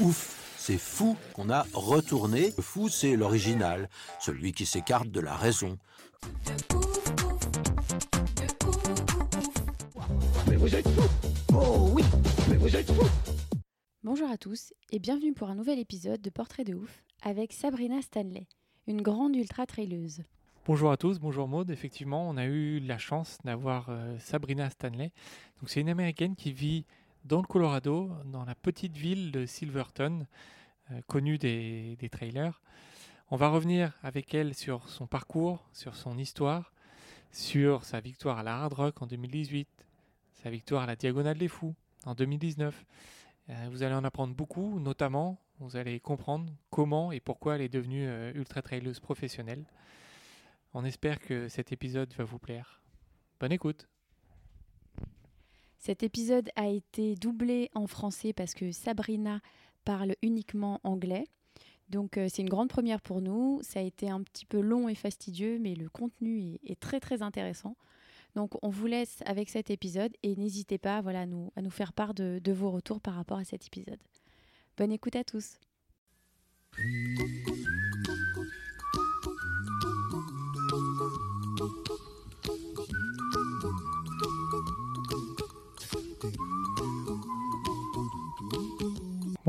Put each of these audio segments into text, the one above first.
Ouf, c'est fou qu'on a retourné. Le fou, c'est l'original, celui qui s'écarte de la raison. Bonjour à tous et bienvenue pour un nouvel épisode de Portrait de ouf avec Sabrina Stanley, une grande ultra traileuse. Bonjour à tous, bonjour Maud. Effectivement, on a eu la chance d'avoir euh, Sabrina Stanley. Donc, c'est une américaine qui vit dans le Colorado, dans la petite ville de Silverton, euh, connue des, trailers. On va revenir avec elle sur son parcours, sur son histoire, sur sa victoire à la Hard Rock en 2018, sa victoire à la Diagonale des Fous en 2019. Euh, vous allez en apprendre beaucoup, notamment, vous allez comprendre comment et pourquoi elle est devenue euh, ultra traileuse professionnelle. On espère que cet épisode va vous plaire. Bonne écoute. Cet épisode a été doublé en français parce que Sabrina parle uniquement anglais. Donc euh, c'est une grande première pour nous. Ça a été un petit peu long et fastidieux, mais le contenu est, très très intéressant. Donc on vous laisse avec cet épisode et n'hésitez pas voilà, à, nous, faire part de vos retours par rapport à cet épisode. Bonne écoute à tous.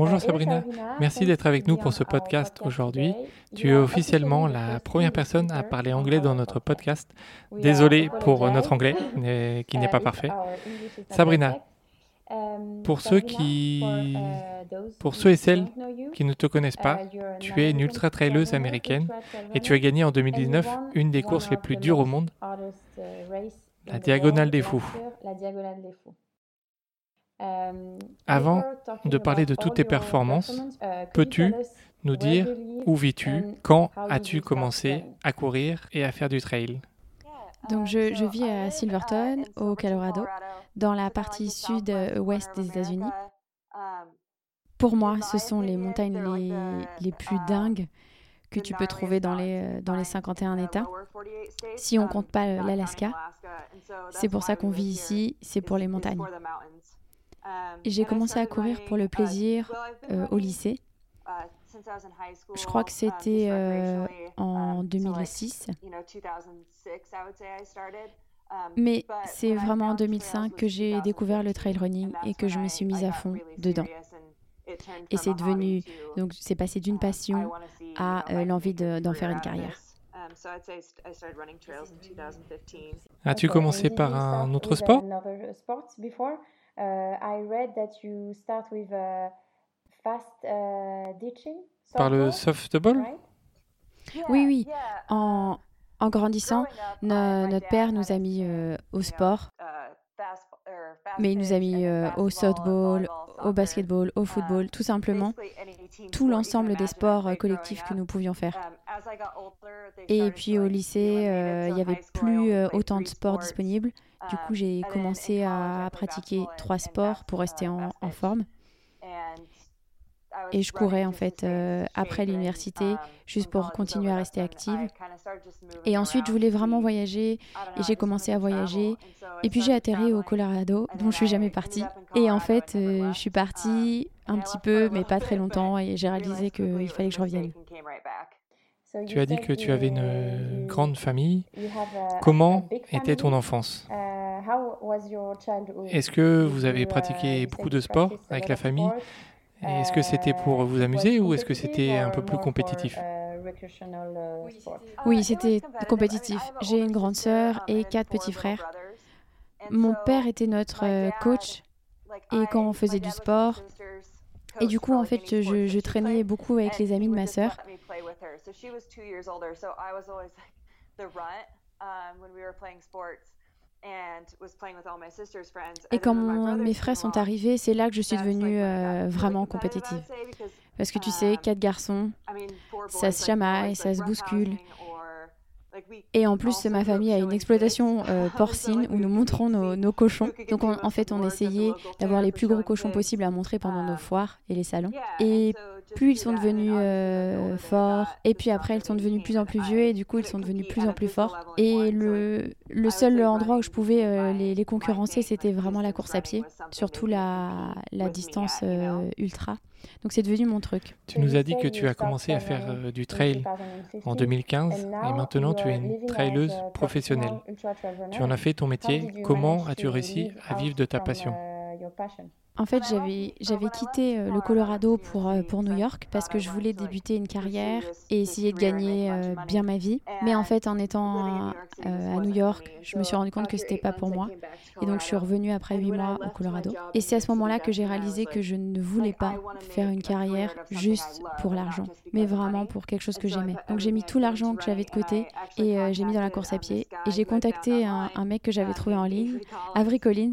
Bonjour Sabrina, merci d'être avec nous pour ce podcast aujourd'hui. Tu es officiellement la première personne à parler anglais dans notre podcast. Désolé pour notre anglais qui n'est pas parfait. Sabrina, pour ceux qui, pour ceux et celles qui ne te connaissent pas, tu es une ultra traileuse américaine et tu as gagné en 2019 une des courses les plus dures au monde, la Diagonale des Fous. Avant de parler de toutes tes performances, peux-tu nous dire où vis-tu, quand as-tu commencé à courir et à faire du trail? Donc je, je vis à Silverton, au Colorado, dans la partie sud-ouest des États-Unis. Pour moi, ce sont les montagnes les, les plus dingues que tu peux trouver dans les, dans les 51 États, si on compte pas euh, l'Alaska. C'est pour ça qu'on vit ici, c'est pour les montagnes. Et J'ai commencé à courir pour le plaisir euh, au lycée. Je crois que c'était euh, en 2006. Mais c'est vraiment en 2005 que j'ai découvert le trail running et que je me suis mise à fond dedans. Et c'est devenu, donc c'est passé d'une passion à euh, l'envie de- d'en faire une carrière. As-tu commencé par un autre sport? Uh, I read that you start with uh, fast uh, ditching. Par le softball, right? Oui, oui. En, en grandissant, no- notre père nous a mis euh, au sport, mais il nous a mis euh, au softball, au basketball, au football, tout simplement, tout l'ensemble des sports euh, collectifs que nous pouvions faire. Et puis au lycée, euh, il n'y avait plus euh, autant de sports disponibles. Du coup, j'ai commencé à pratiquer trois sports pour rester en, en forme. Et je courais en fait euh, après l'université, juste pour continuer à rester active. Et ensuite, je voulais vraiment voyager et j'ai commencé à voyager. Et puis j'ai atterri au Colorado, dont je suis jamais partie. Et en fait, euh, je suis partie un petit peu, mais pas très longtemps, et j'ai réalisé qu'il fallait que je revienne. Tu as dit que tu avais une you- grande famille. Comment était ton enfance? Uh, how was your childhood? Est-ce que vous avez you, uh, pratiqué beaucoup de sport avec la famille? Est-ce que c'était pour Uh, vous it was amuser ou est-ce que competitive c'était un peu plus compétitif? Oui, c'était compétitif. J'ai une grande sœur et quatre petits frères. Mon père était notre euh, coach et quand on faisait du sport, et du coup, en fait, je, je traînais beaucoup avec les amis de ma sœur. Et quand mes frères sont arrivés, c'est là que je suis devenue euh, vraiment compétitive. Parce que tu sais, quatre garçons, ça se chamaille, ça se bouscule. Et en plus, ma famille a une exploitation euh, porcine où nous montrons nos, cochons. Donc en fait, on essayait d'avoir les plus gros cochons possibles à montrer pendant nos foires et les salons. Et plus ils sont devenus euh, forts, et puis après ils sont devenus plus en plus vieux, et du coup ils sont devenus plus en plus forts. Et le, le seul endroit où je pouvais euh, les, les, concurrencer, c'était vraiment la course à pied, surtout la, la distance ultra. Donc c'est devenu mon truc. Tu nous as dit que tu as commencé à faire euh, du trail en 2015 et maintenant tu es une traileuse professionnelle. Tu en as fait ton métier. Comment as-tu réussi à vivre de ta passion en fait, j'avais, j'avais quitté euh, le Colorado pour, euh, pour New York parce que je voulais débuter une carrière et essayer de gagner euh, bien ma vie. Mais en fait, en étant à New York, je me suis rendu compte que c'était pas pour moi. Et donc, je suis revenue après huit mois au Colorado. Et c'est à ce moment-là que j'ai réalisé que je ne voulais pas faire une carrière juste pour l'argent, mais vraiment pour quelque chose que j'aimais. Donc, j'ai mis tout l'argent que j'avais de côté et j'ai mis dans la course à pied. Et j'ai contacté un, mec que j'avais trouvé en ligne, Avery Collins,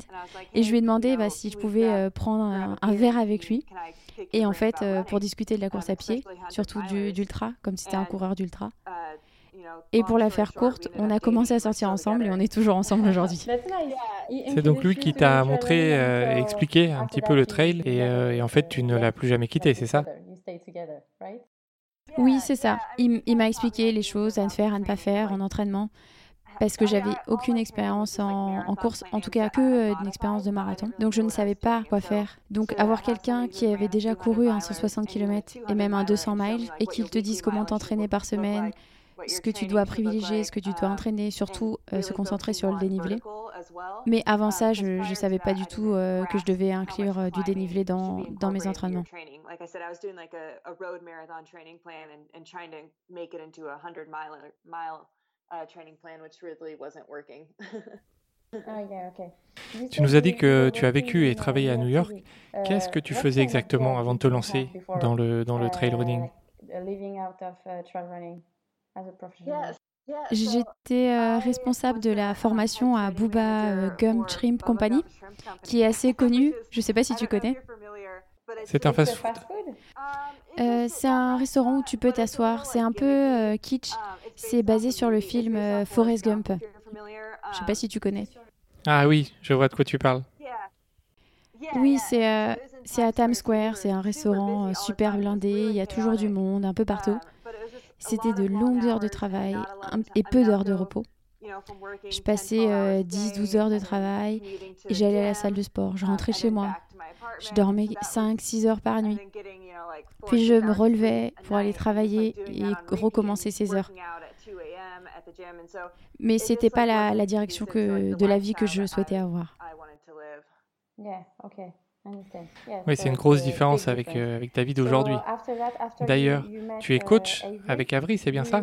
et je lui ai demandé bah, si je pouvais prendre un, verre avec lui. Et en fait, euh, pour discuter de la course à pied, surtout d'ultra, comme si c'était un coureur d'ultra. Et pour la faire courte, on a commencé à sortir ensemble et on est toujours ensemble aujourd'hui. C'est donc lui qui t'a montré euh, et expliqué un petit peu le trail et, euh, et en fait tu ne l'as plus jamais quitté, c'est ça? Oui, c'est ça. Il, m'a expliqué les choses à ne faire, à ne pas faire en entraînement parce que j'avais aucune expérience en, course, en tout cas que euh, une expérience de marathon. Donc je ne savais pas quoi faire. Donc avoir quelqu'un qui avait déjà couru un 160 km et même un 200 miles et qu'il te dise comment t'entraîner par semaine, ce que tu dois privilégier, ce que tu dois entraîner, surtout euh, se concentrer sur le dénivelé. Mais avant ça, je ne savais pas du tout euh, que je devais inclure du dénivelé dans, dans mes entraînements. Tu nous as dit que tu as vécu et travaillé à New York. Qu'est-ce que tu faisais exactement avant de te lancer dans le, dans le trail running? J'étais euh, responsable de la formation à Booba euh, Gum Shrimp Company, qui est assez connue. Je ne sais pas si tu connais. C'est un fast-food euh, C'est un restaurant où tu peux t'asseoir. C'est un peu euh, kitsch. C'est basé sur le film euh, Forrest Gump. Je sais pas si tu connais. Ah oui, je vois de quoi tu parles. Oui, c'est à Times Square. C'est un restaurant super blindé. Il y a toujours du monde, un peu partout. C'était de longues heures de travail et peu d'heures de repos. Je passais 10-12 heures de travail et j'allais à la salle de sport. Je rentrais chez moi. Je dormais 5-6 heures par nuit. Puis je me relevais pour aller travailler et recommencer ces heures. Mais ce n'était pas la, la, direction que, de la vie que je souhaitais avoir. Oui, c'est une grosse différence avec, euh, avec ta vie d'aujourd'hui. D'ailleurs, tu es coach avec Avri, c'est bien ça?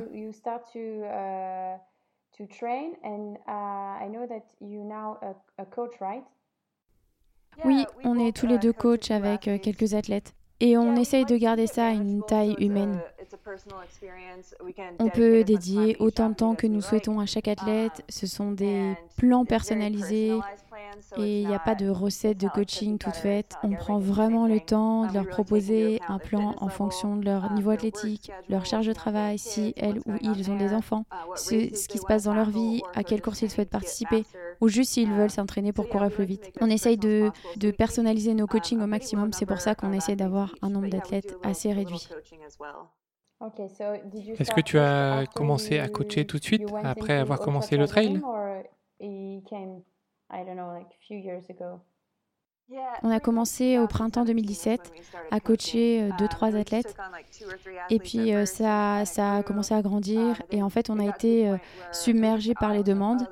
Oui, on est tous les deux coachs avec euh, quelques athlètes. Et on essaye de garder ça à une taille humaine. On peut dédier autant de temps que nous souhaitons à chaque athlète. Ce sont des plans personnalisés et il n'y a pas de recette de coaching toute faite. On prend vraiment le temps de leur proposer un plan en fonction de leur niveau athlétique, leur charge de travail, si elles ou ils ont des enfants, ce, ce qui se passe dans leur vie, à quelle course ils souhaitent participer, ou juste s'ils veulent s'entraîner pour courir plus vite. On essaye de, de personnaliser nos coachings au maximum. C'est pour ça qu'on essaie d'avoir un nombre d'athlètes assez réduit. Est-ce que tu as commencé à coacher tout de suite après avoir commencé le trail on a commencé au printemps 2017 à coacher 2-3 athlètes. et puis ça, ça a commencé à grandir et en fait on a été submergé par les demandes.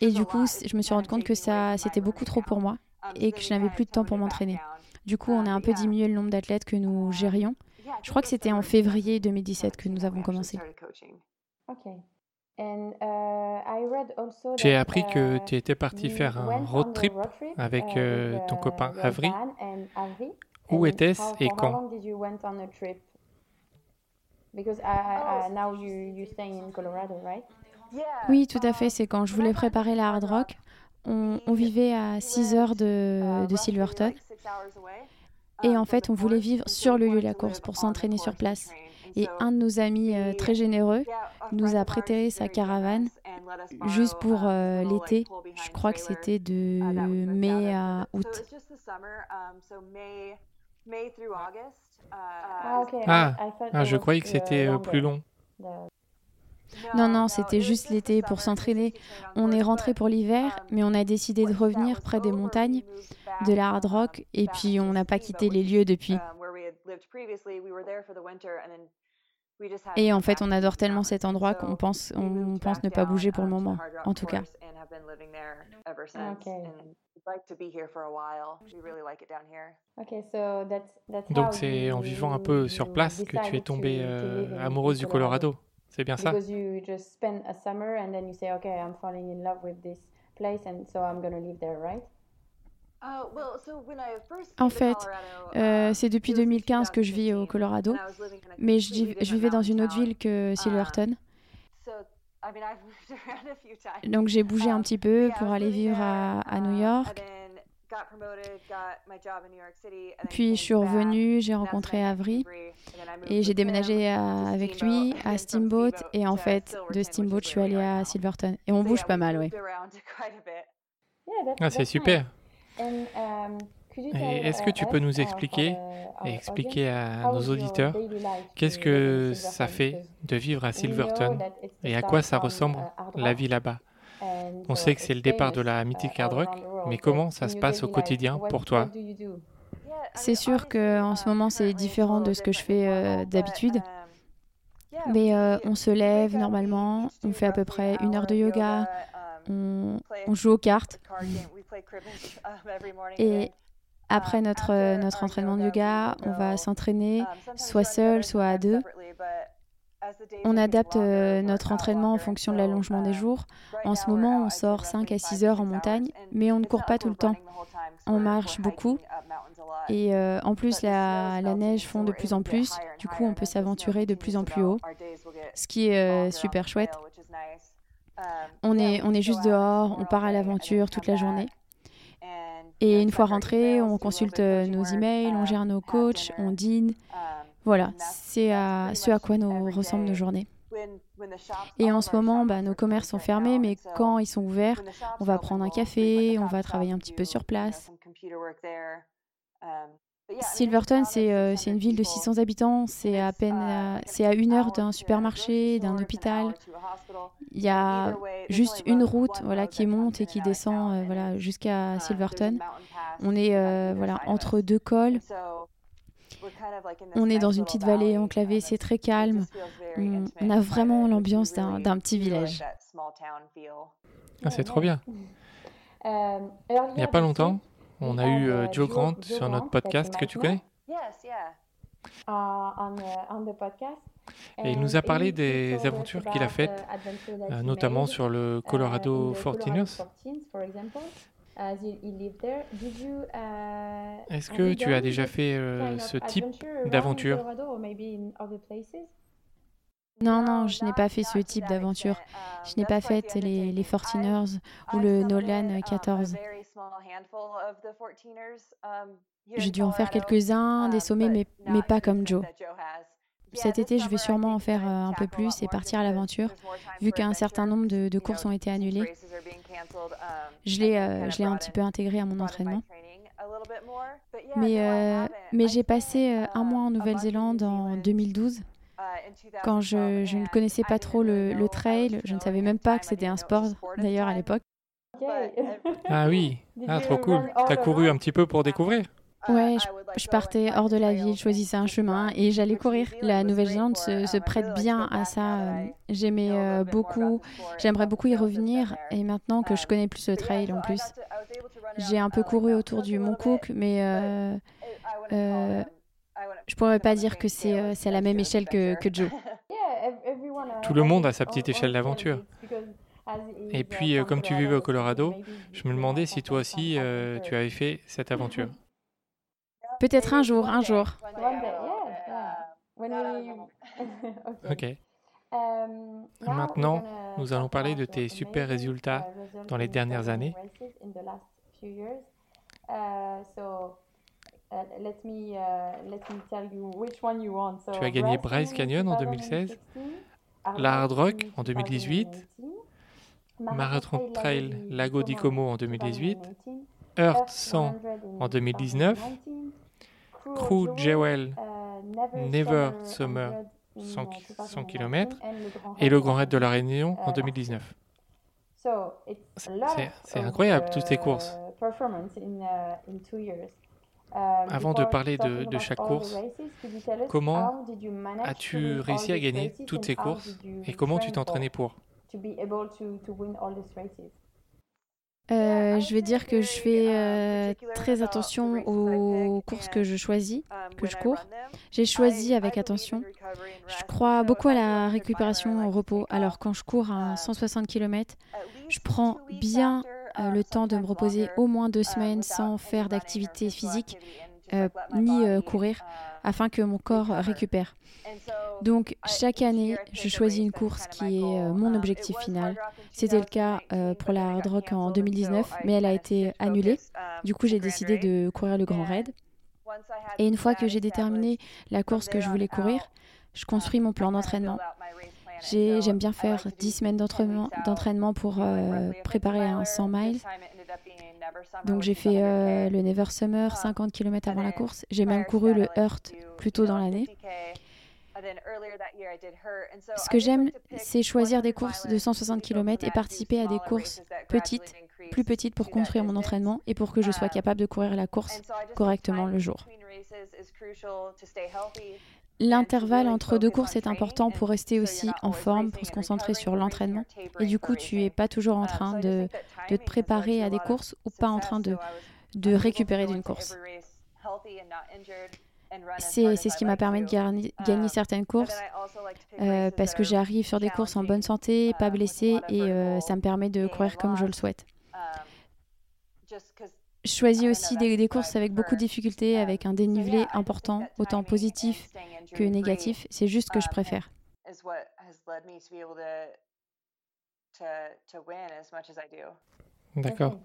et du coup je me suis rendu compte que ça c'était beaucoup trop pour moi et que je n'avais plus de temps pour m'entraîner. Du coup on a un peu diminué le nombre d'athlètes que nous gérions. Je crois que c'était en février 2017 que nous avons commencé. J'ai appris que tu étais parti faire un road trip avec uh, euh, ton copain Avri. Où était-ce et quand? Oui, tout à fait. C'est quand je voulais préparer la hard rock. On, on vivait à 6 heures de, de Silverton. Et en fait, on voulait vivre sur le lieu de la course pour s'entraîner sur place. Et un de nos amis euh, très généreux nous a prêté sa caravane juste pour euh, l'été. Je crois que c'était de mai à août. Ah, ok. Ah, I- I thought Ah, it je was, croyais que uh, c'était euh, plus long. The- Non, non, c'était juste l'été pour s'entraîner. On est rentré pour l'hiver, mais on a décidé de revenir près des montagnes, de la hard rock, et puis on n'a pas quitté les lieux depuis. Et en fait, on adore tellement cet endroit qu'on pense, on pense ne pas bouger pour le moment, en tout cas. Okay. Okay, so that's, that's how Donc c'est en vivant un peu sur place que tu es tombée to- to euh, amoureuse du Colorado. C'est bien ça En fait, euh, c'est depuis 2015 que je vis au Colorado, mais je, vivais dans une autre ville que Silverton. Donc j'ai bougé un petit peu pour aller vivre à, New York. Puis je suis revenue, j'ai rencontré Avery et j'ai déménagé à- avec lui à Steamboat. Et en fait, de Steamboat, je suis allée à Silverton. Et on bouge pas mal, that's, Ah, c'est super. Um, Et est-ce uh, que tu peux us, nous uh, expliquer our et expliquer à nos auditeurs qu'est-ce in que Silverton? ça fait de vivre à Silverton et à quoi ça ressemble uh, la vie là-bas? On sait que c'est it's le départ de la uh, mythique Hard Rock, mais but comment ça se passe au quotidien pour toi? C'est sûr que en ce moment, c'est différent de ce que je fais euh, d'habitude. Mais euh, on se lève normalement, on fait à peu près une heure de yoga, on, on joue aux cartes. Et après notre, euh, notre entraînement de yoga, on va s'entraîner soit seul, soit à deux. On adapte euh, notre entraînement en fonction de l'allongement des jours. En ce moment, on sort 5 à 6 heures en montagne, mais on ne court pas tout le temps. On marche beaucoup. Et euh, en plus, la, la neige fond de plus en plus. Du coup, on peut s'aventurer de plus en plus haut, ce qui est euh, super chouette. On est, on est juste dehors, on part à l'aventure toute la journée. Et une fois rentré, on consulte euh, nos emails, on gère nos coachs, on dîne. Voilà, c'est à ce à quoi nous ressemblent nos journées. Et en ce moment, bah, nos commerces sont fermés, mais quand ils sont ouverts, on va prendre un café, on va travailler un petit peu sur place. Silverton, c'est euh, une ville de 600 habitants, c'est à peine à- c'est à une heure d'un supermarché, d'un hôpital. Il y a juste une route voilà, qui monte et qui descend euh, voilà, jusqu'à Silverton. On est euh, voilà, entre deux cols. On est dans une petite vallée enclavée, c'est très calme. On, on a vraiment l'ambiance d'un petit village. Ah, c'est trop bien. Um, Il n'y a pas longtemps, on a eu had, euh, uh, Joe Grant Joe sur notre podcast you que tu connais. uh, on, the, on the podcast. Et il nous a parlé des aventures qu'il a faites, uh, euh, notamment sur le uh, Colorado in the 14ers. 14s, for example, as he, he lived there. Did you, uh, Est-ce que tu as déjà fait euh, ce type d'aventure? Non, non, je n'ai pas fait ce type d'aventure. Je n'ai pas fait les, les 14ers ou le Nolan 14. J'ai dû en faire quelques-uns, des sommets, mais, mais pas comme Joe. Cet été, je vais sûrement en faire euh, un peu plus et partir à l'aventure, vu qu'un certain nombre de, de courses ont été annulées. Je l'ai euh, je l'ai un petit peu intégré à mon entraînement. Mais, euh, mais j'ai passé un mois en Nouvelle-Zélande en 2012. Quand je, je ne connaissais pas trop le, le trail, je ne savais même pas que c'était un sport d'ailleurs à l'époque. Ah oui, ah, trop cool. T'as couru un petit peu pour découvrir? Ouais, je, je partais hors de la ville, je choisissais un chemin et j'allais courir. La Nouvelle-Zélande se, se prête bien à ça. euh, J'aimais euh, beaucoup, j'aimerais beaucoup y revenir et maintenant que je connais plus le trail en plus. J'ai un peu couru autour du Mont Cook, mais euh, euh, je pourrais pas dire que c'est euh, c'est à la même échelle que, que Joe. Yeah, ev- everyone, uh, Tout le has monde a sa petite échelle d'aventure. Et is, puis, euh, comme tu Colorado, vivais au Colorado, je me demandais have si toi aussi euh, adventure. tu avais fait cette aventure. Peut-être un jour, un jour. Ok. Now Maintenant, nous allons parler about de your tes super résultats uh, results dans les in dernières années. races in the last few years. So, let me let me tell you which one you want. So, Tu as gagné Bryce Canyon en 2016, la Hard Rock en 2018, Marathon Trail Lago di Como en 2018, Earth 100 en 2019, Crew Jewel Never Summer 100, 100 km et le Grand Raid de la Réunion en 2019. C'est incroyable, toutes ces courses. Avant de parler de, de chaque course, comment As-tu réussi à gagner toutes ces courses et comment tu Euh, je vais dire que je fais euh, très attention aux courses que je choisis, que je cours. J'ai choisi avec attention. Je crois beaucoup à la récupération au repos. Alors quand je cours à 160 km, je prends bien euh, le temps de me reposer au moins deux semaines sans faire d'activité physique euh, ni euh, courir afin que mon corps récupère. Donc chaque année, je choisis une course qui est euh, mon objectif final. C'était le cas pour la Hard Rock en 2019, mais elle a été annulée. Du coup, j'ai décidé de courir le Grand Raid. Et une fois que j'ai déterminé la course que je voulais courir, je construis mon plan d'entraînement. J'ai- J'aime bien faire 10 semaines d'entraînement pour préparer un 100 miles. Donc j'ai fait euh, le Never Summer 50 km avant la course. J'ai même couru le Heart plus tôt dans l'année. Ce que j'aime, c'est choisir des courses de 160 km et participer à des courses petites, plus petites pour construire mon entraînement et pour que je sois capable de courir la course correctement le jour. L'intervalle entre deux courses est important pour rester aussi en forme, pour se concentrer sur l'entraînement. Et du coup, tu es pas toujours en train de, te préparer à des courses ou pas en train de, récupérer d'une course. C'est ce qui m'a permis de gagner, gagner certaines courses euh, parce que j'arrive sur des courses en bonne santé, pas blessée et euh, ça me permet de courir comme je le souhaite. Je choisis aussi des, des courses avec beaucoup de difficultés, avec un dénivelé important, autant positif que négatif. C'est juste ce que je préfère. D'accord.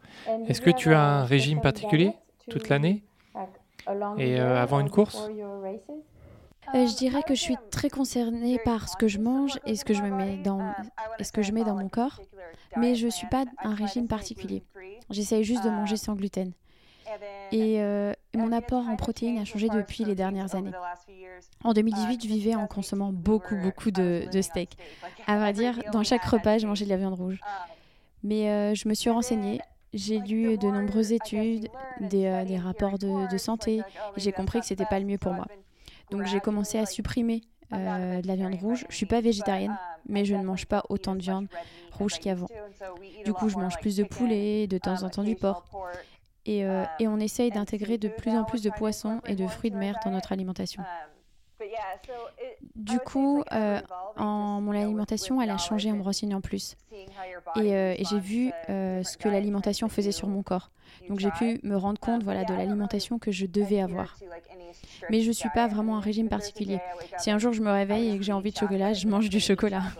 Est-ce que tu as un régime particulier toute l'année? et euh, avant une course? Euh, je dirais que je suis très concernée par ce que je mange et ce que je me mets dans, ce que je mets dans mon corps, mais je ne suis pas un régime particulier. J'essaye juste de manger sans gluten. Et euh, mon apport en protéines a changé depuis les dernières années. En 2018, je vivais en consommant beaucoup, beaucoup de, steak. À vrai dire, dans chaque repas, je mangeais de la viande rouge. Mais euh, je me suis renseignée, j'ai lu de nombreuses études, des, rapports de, de santé, et j'ai compris que c'était pas le mieux pour moi. Donc j'ai commencé à supprimer euh, de la viande rouge. Je suis pas végétarienne, mais je ne mange pas autant de viande rouge qu'avant. Du coup, je mange plus de poulet, de temps en temps du porc. Et, euh, et on essaye d'intégrer de plus en plus de poissons et de fruits de mer dans notre alimentation. Du coup, euh, en, mon alimentation, elle a changé en me renseignant plus. Et, euh, et j'ai vu euh, ce que l'alimentation faisait sur mon corps. Donc j'ai pu me rendre compte voilà, de l'alimentation que je devais avoir. Mais je ne suis pas vraiment un régime particulier. Si un jour je me réveille et que j'ai envie de chocolat, je mange du chocolat.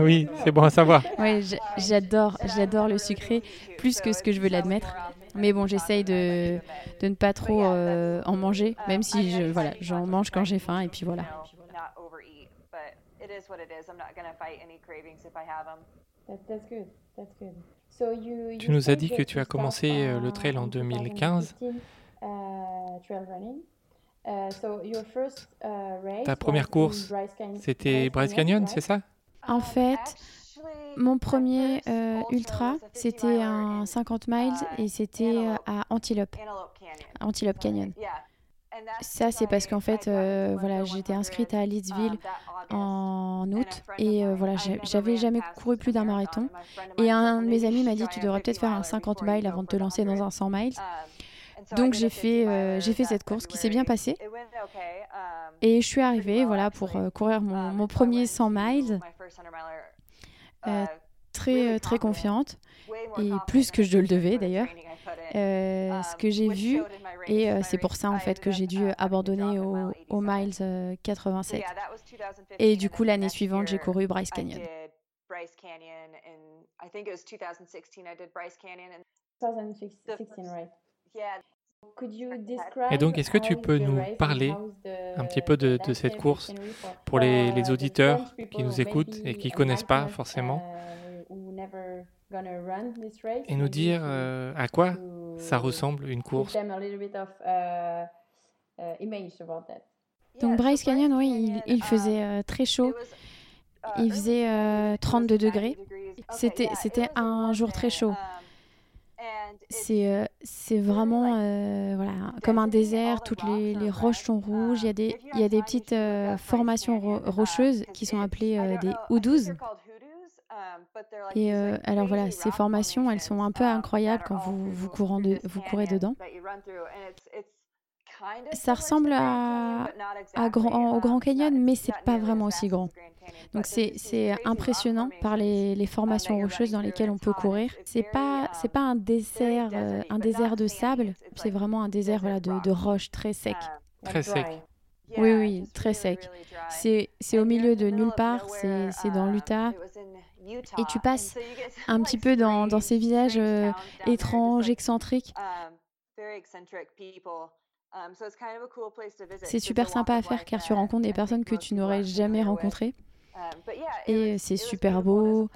Oui, c'est bon à savoir. Oui, j'adore, j'adore le sucré plus que ce que je veux l'admettre. Mais bon, j'essaye de, de ne pas trop euh, en manger, même si je, voilà, j'en mange quand j'ai faim et puis voilà. Tu nous as dit que tu as commencé euh, le trail en 2015. Ta première course, C'était Bryce Canyon, c'est ça? En fait, mon premier euh, ultra, c'était un 50 miles et c'était euh, à Antelope, Antelope Canyon. Ça, c'est parce qu'en fait, euh, voilà, j'étais inscrite à Leedsville en août et voilà, j'avais jamais couru plus d'un marathon. Et un de mes amis m'a dit, tu devrais peut-être faire un 50 miles avant de te lancer dans un 100 miles. Donc j'ai fait, j'ai fait cette course qui s'est bien passée. Et je suis arrivée, voilà, pour courir mon, mon premier 100 miles, euh, très, euh, très confiante, et plus que je le devais d'ailleurs. ce que j'ai vu. Et c'est pour ça en fait que j'ai dû abandonner au, au Miles 87. Et du coup, l'année suivante, j'ai couru Bryce Canyon. Bryce Canyon and I think it was 2016 I did Bryce Canyon and 2016 right. Yeah. Et donc, est-ce que tu peux nous parler un petit peu de, de cette course pour les, les, auditeurs qui nous écoutent et qui ne connaissent pas forcément uh, et nous dire euh, à quoi ça ressemble une course uh, Donc Bryce Canyon, oui, il, il faisait euh, très chaud. Il faisait 32 euh, degrés. C'était un jour très chaud. C'est, euh, c'est vraiment euh, voilà, comme un désert, toutes les, les, roches sont rouges, il y a des, il y a des petites formations rocheuses qui sont appelées des hoodoos. Et alors voilà, ces formations, elles sont un peu incroyables quand vous, vous, courant de, vous courez dedans. Ça ressemble à, à grand, au Grand Canyon, mais c'est pas vraiment aussi grand. Donc c'est impressionnant par les, les, formations rocheuses dans lesquelles on peut courir. C'est pas c'est pas un désert euh, un désert de sable, c'est vraiment un désert voilà, de, de roches très sec. Très sec. Oui oui, très sec. C'est au milieu de nulle part, c'est dans l'Utah. Et tu passes un petit peu dans, dans ces villages euh, étranges, excentriques. C'est super sympa à faire car tu rencontres des personnes que tu n'aurais jamais rencontrées. Et c'est super beau.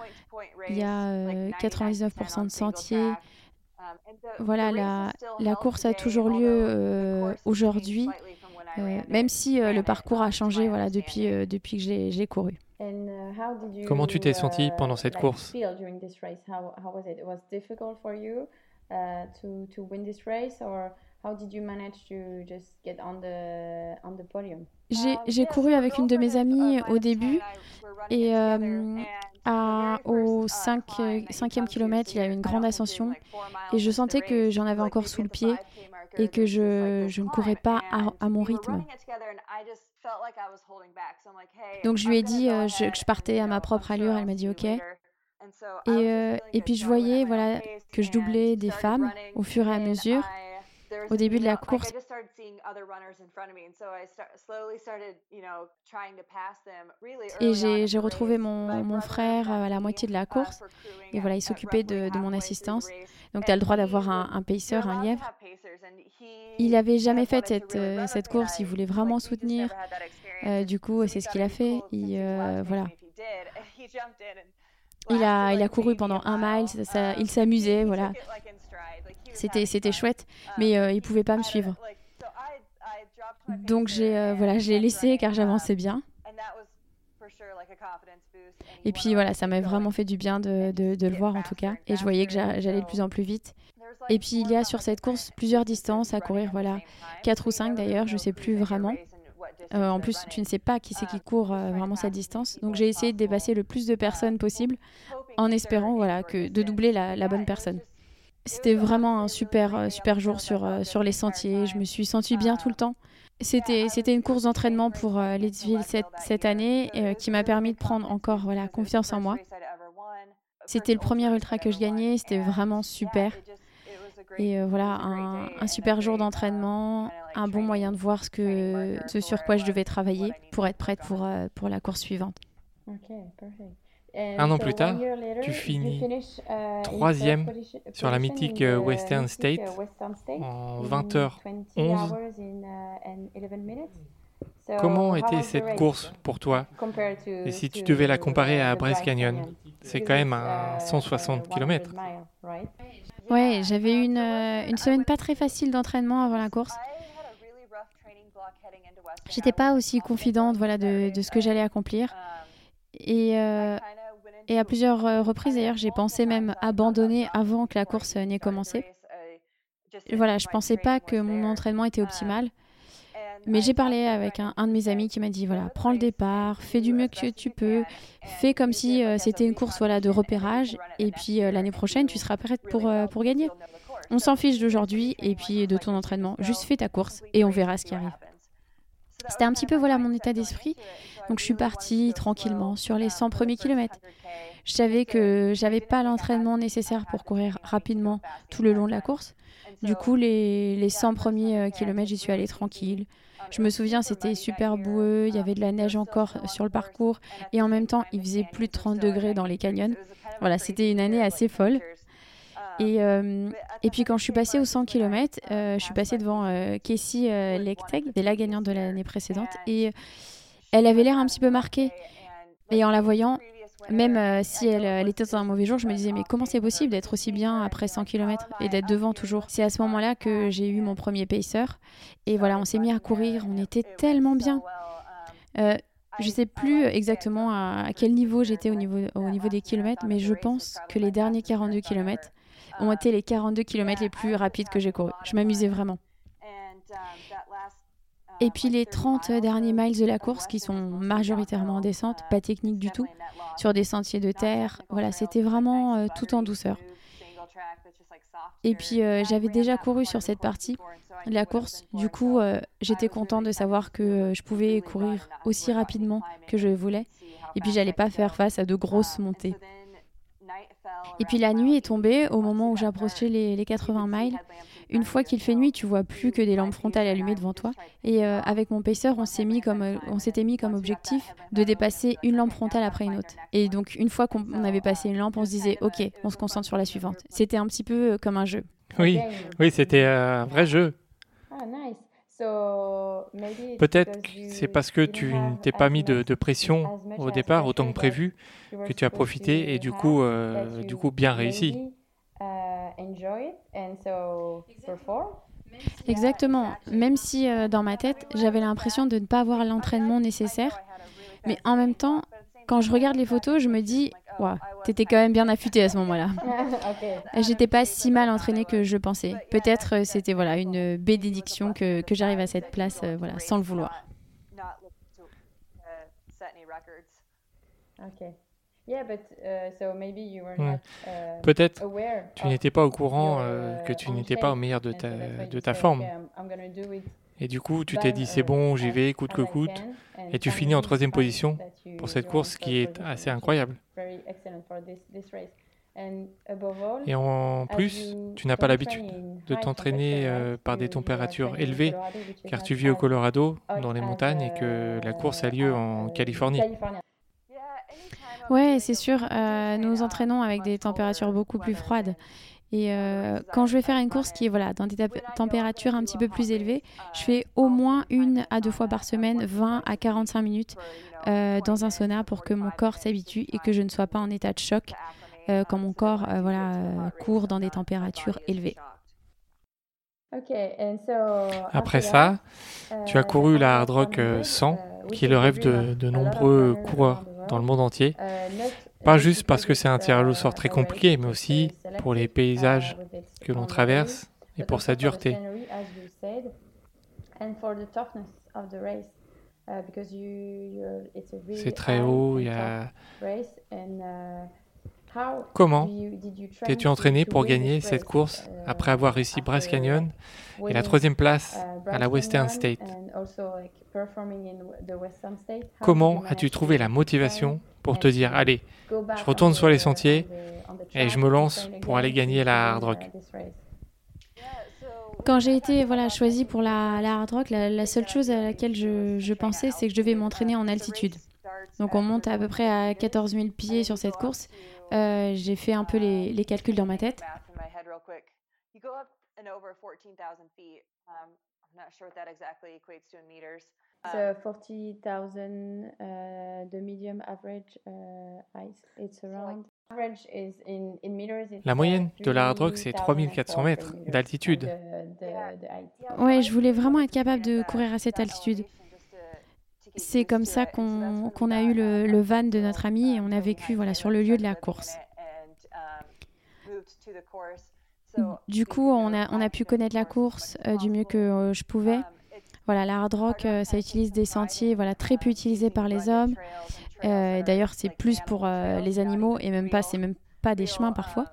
Il y a 99% de sentiers. Voilà, la, la course a toujours lieu euh, aujourd'hui, euh, même si euh, le parcours a changé voilà, depuis, depuis que j'ai couru. Comment tu t'es senti pendant cette course? J'ai couru avec une de mes amies au début et euh, à, au 5, 5e kilomètre, il y avait une grande ascension et je sentais que j'en avais encore sous le pied et que je, je ne courais pas à, mon rythme. Donc je lui ai dit euh, que je partais à ma propre allure, elle m'a dit OK. Et, euh, et puis je voyais voilà, que je doublais des femmes au fur et à mesure au début de la course. Et j'ai retrouvé mon, mon, frère à la moitié de la course. Et voilà, il s'occupait de, de, mon assistance. Donc tu as le droit d'avoir un, un pacer, un lièvre. Il n'avait jamais fait cette, euh, cette course, il voulait vraiment soutenir. Euh, du coup, c'est ce qu'il a fait. Il, euh, voilà. Il a, il a couru pendant un mile, ça, il s'amusait, voilà. C'était, c'était chouette, mais euh, il pouvait pas me suivre. Donc j'ai, euh, voilà, je l'ai laissé car j'avançais bien. Et puis voilà, ça m'a vraiment fait du bien de, de, le voir en tout cas. Et je voyais que j'allais de plus en plus vite. Et puis il y a sur cette course plusieurs distances à courir, voilà, quatre ou cinq d'ailleurs, je sais plus vraiment. Euh, en plus, tu ne sais pas qui c'est qui court vraiment cette distance. Donc j'ai essayé de dépasser le plus de personnes possible en espérant voilà, que, de doubler la, la bonne personne. C'était vraiment un super, euh, super jour sur, euh, sur les sentiers. Je me suis sentie bien tout le temps. C'était, une course d'entraînement pour euh, Leadsville cette, cette année qui m'a permis de prendre encore voilà, confiance en moi. C'était le premier ultra que je gagnais, c'était vraiment super. Et voilà, un, super jour d'entraînement, un bon moyen de voir ce, que, ce sur quoi je devais travailler pour être prête pour, pour la course suivante. Un an plus tard, tu finis uh, troisième sur la mythique uh, Western State en 20h11. Uh, Comment était cette course pour toi? Et si tu devais la comparer à Bryce Canyon, c'est quand même à 160 km. Ouais, j'avais une, euh, une semaine pas très facile d'entraînement avant la course. J'étais pas aussi confidente voilà, de, de ce que j'allais accomplir. Et euh, et à plusieurs euh, reprises, d'ailleurs, j'ai pensé même abandonner avant que la course n'ait commencé. Voilà, je ne pensais pas que mon entraînement était optimal. Mais j'ai parlé avec un, de mes amis qui m'a dit voilà, prends le départ, fais du mieux que tu peux, fais comme si euh, c'était une course voilà, de repérage, et puis euh, l'année prochaine, tu seras prête pour, pour gagner. On s'en fiche d'aujourd'hui et puis de ton entraînement. Juste fais ta course et on verra ce qui arrive. C'était un petit peu voilà mon état d'esprit. Donc je suis partie tranquillement sur les 100 premiers kilomètres. Je savais que j'avais pas l'entraînement nécessaire pour courir rapidement tout le long de la course. Du coup, les, les 100 premiers euh, kilomètres, j'y suis allée tranquille. Je me souviens, c'était super boueux, il y avait de la neige encore sur le parcours et en même temps, il faisait plus de 30 degrés dans les canyons. Voilà, c'était une année assez folle. Et, euh, et puis quand je suis passée aux 100 km, euh, je suis passée devant Casey euh, Lecteg, la gagnante de l'année précédente, et elle avait l'air un petit peu marquée. Et en la voyant, même euh, si elle, était dans un mauvais jour, je me disais mais comment c'est possible d'être aussi bien après 100 km et d'être devant toujours? C'est à ce moment-là que j'ai eu mon premier pacer et voilà, on s'est mis à courir, on était tellement bien. Euh, je ne sais plus exactement à, quel niveau j'étais au niveau, au niveau des kilomètres, mais je pense que les derniers 42 km ont été les 42 km les plus rapides que j'ai couru. Je m'amusais vraiment. Et puis les 30 derniers miles de la course qui sont majoritairement en descente, pas techniques du tout, sur des sentiers de terre. Voilà, c'était vraiment euh, tout en douceur. Et puis euh, j'avais déjà couru sur cette partie de la course. Du coup, euh, j'étais contente de savoir que je pouvais courir aussi rapidement que je voulais. Et puis j'allais pas faire face à de grosses montées. Et puis la nuit est tombée au moment où j'approchais les, les 80 miles. Une fois qu'il fait nuit, tu vois plus que des lampes frontales allumées devant toi. Et euh, avec mon pacer, on s'est mis comme euh, on s'était mis comme objectif de dépasser une lampe frontale après une autre. Et donc une fois qu'on avait passé une lampe, on se disait OK, on se concentre sur la suivante. C'était un petit peu euh, comme un jeu. Oui, oui, c'était un vrai jeu. Peut-être que c'est parce que tu ne t'es pas mis de, de, pression au départ autant que prévu que tu as profité et du coup, euh, du coup bien réussi. Exactement. Même si euh, dans ma tête, j'avais l'impression de ne pas avoir l'entraînement nécessaire, mais en même temps, quand je regarde les photos, je me dis, wow, t'étais quand même bien affûté à ce moment-là. J'étais pas si mal entraînée que je pensais. Peut-être euh, c'était voilà une bénédiction que, que j'arrive à cette place euh, voilà sans le vouloir. Peut-être tu n'étais pas au courant euh, que tu n'étais pas au meilleur de ta, de ta forme. Et du coup, tu t'es dit c'est bon, j'y vais, coûte que coûte. Et tu finis en troisième position pour cette course qui est assez incroyable. Et en plus, tu n'as pas l'habitude de t'entraîner euh, par des températures élevées, car tu vis au Colorado, dans les montagnes, et que la course a lieu en Californie. Ouais, c'est sûr. Euh, nous nous entraînons avec des températures beaucoup plus froides. Et euh, quand je vais faire une course qui est voilà, dans des températures un petit peu plus élevées, je fais au moins une à deux fois par semaine, 20 à 45 minutes euh, dans un sauna pour que mon corps s'habitue et que je ne sois pas en état de choc euh, quand mon corps euh, voilà, court dans des températures élevées. Après ça, tu as couru la Hard Rock 100, qui est le rêve de, de nombreux coureurs dans le monde entier. Pas juste parce que c'est un tirage au sort très compliqué, mais aussi pour les paysages que l'on traverse et pour sa dureté. C'est très haut. Comment t'es-tu entraîné pour gagner cette course après avoir réussi Bryce Canyon et la troisième place à la Western State? Comment as-tu trouvé la motivation pour te dire allez, je retourne sur les sentiers et je me lance pour aller gagner la hard rock quand j'ai été voilà, choisie pour la, la hard rock, la, la, seule chose à laquelle je, je pensais, c'est que je devais m'entraîner en altitude. Donc on monte à peu près à 14 000 pieds sur cette course. Euh, j'ai fait un peu les, les, calculs dans ma tête. 40,000 uh, the medium average uh, ice. It's around. Average is in, in meters, La moyenne de la hard rock, c'est 3400 mètres d'altitude. Ouais, je voulais vraiment être capable de courir à cette altitude. C'est comme ça qu'on qu a eu le, le, van de notre ami et on a vécu voilà, sur le lieu de la course. Du coup, on a, on a pu connaître la course euh, du mieux que euh, je pouvais. Voilà, la hard rock, euh, ça utilise des sentiers voilà, très peu utilisés par les hommes. Euh, D'ailleurs, c'est plus pour euh, les animaux et même pas, c'est même pas des chemins parfois.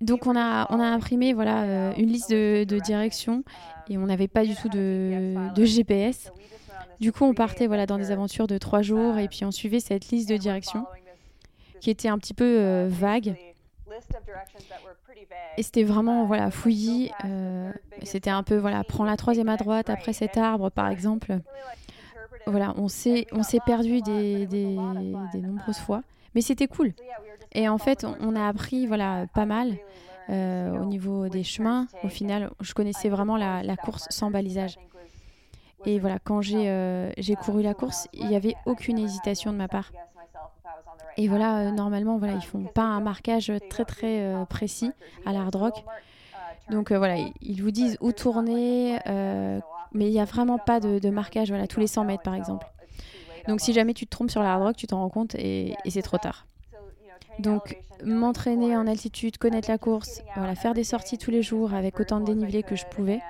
Donc on a, imprimé voilà, une liste de, directions et on n'avait pas du tout de, GPS. Du coup, on partait voilà, dans des aventures de trois jours et puis on suivait cette liste de directions qui était un petit peu vague. Et c'était vraiment voilà fouillis. Euh, c'était un peu voilà prends la troisième à droite après cet arbre par exemple. Voilà, on s'est on s'est perdu des, des, des nombreuses fois, mais c'était cool. Et en fait, on a appris voilà pas mal. Euh, au niveau des chemins, au final, je connaissais vraiment la, la course sans balisage. Et voilà, quand j'ai euh, j'ai couru la course, il n'y avait aucune hésitation de ma part. Et voilà, euh, normalement, voilà, ils font pas un marquage très très euh, précis à l'hard rock. Donc voilà, ils vous disent où tourner, mais il n'y a vraiment pas de, de, marquage, voilà, tous les 100 mètres par exemple. Donc si jamais tu te trompes sur l'hard rock, tu t'en rends compte et, et c'est trop tard. Donc m'entraîner en altitude, connaître la course, voilà, faire des sorties tous les jours avec autant de dénivelé que je pouvais.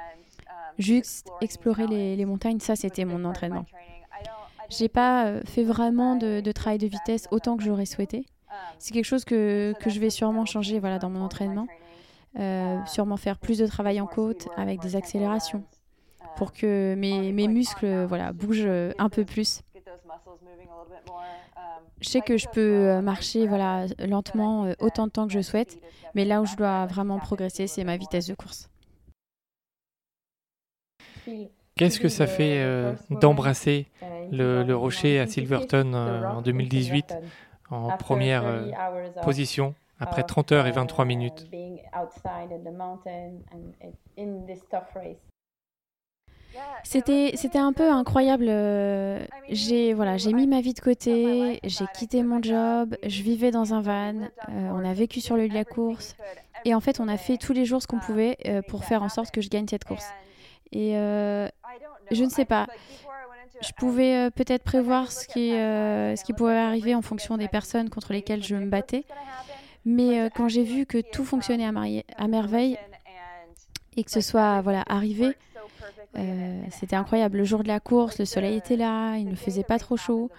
Juste explorer les, les montagnes, ça c'était mon entraînement. J'ai pas fait vraiment de, travail de vitesse autant que j'aurais souhaité. C'est quelque chose que, que, je vais sûrement changer voilà, dans mon entraînement. Euh, sûrement faire plus de travail en côte avec des accélérations pour que mes, mes muscles voilà, bougent un peu plus. Je sais que je peux marcher voilà, lentement autant de temps que je souhaite, mais là où je dois vraiment progresser, c'est ma vitesse de course. Qu'est-ce que ça fait euh, d'embrasser le, le, rocher à Silverton euh, en 2018 en première euh, position après 30 heures et 23 minutes? C'était, c'était un peu incroyable. J'ai, voilà, j'ai mis ma vie de côté, j'ai quitté mon job, je vivais dans un van, on a vécu sur le lieu de la course. Et en fait, on a fait tous les jours ce qu'on pouvait pour faire en sorte que je gagne cette course. Et euh, je ne sais pas. Je pouvais euh, peut-être prévoir ce qui, euh, ce qui pouvait arriver en fonction des personnes contre lesquelles je me battais. Mais quand j'ai vu que tout fonctionnait à, merveille et que ce soit voilà, arrivé, c'était incroyable. Le jour de la course, le soleil était là, il ne faisait pas trop chaud.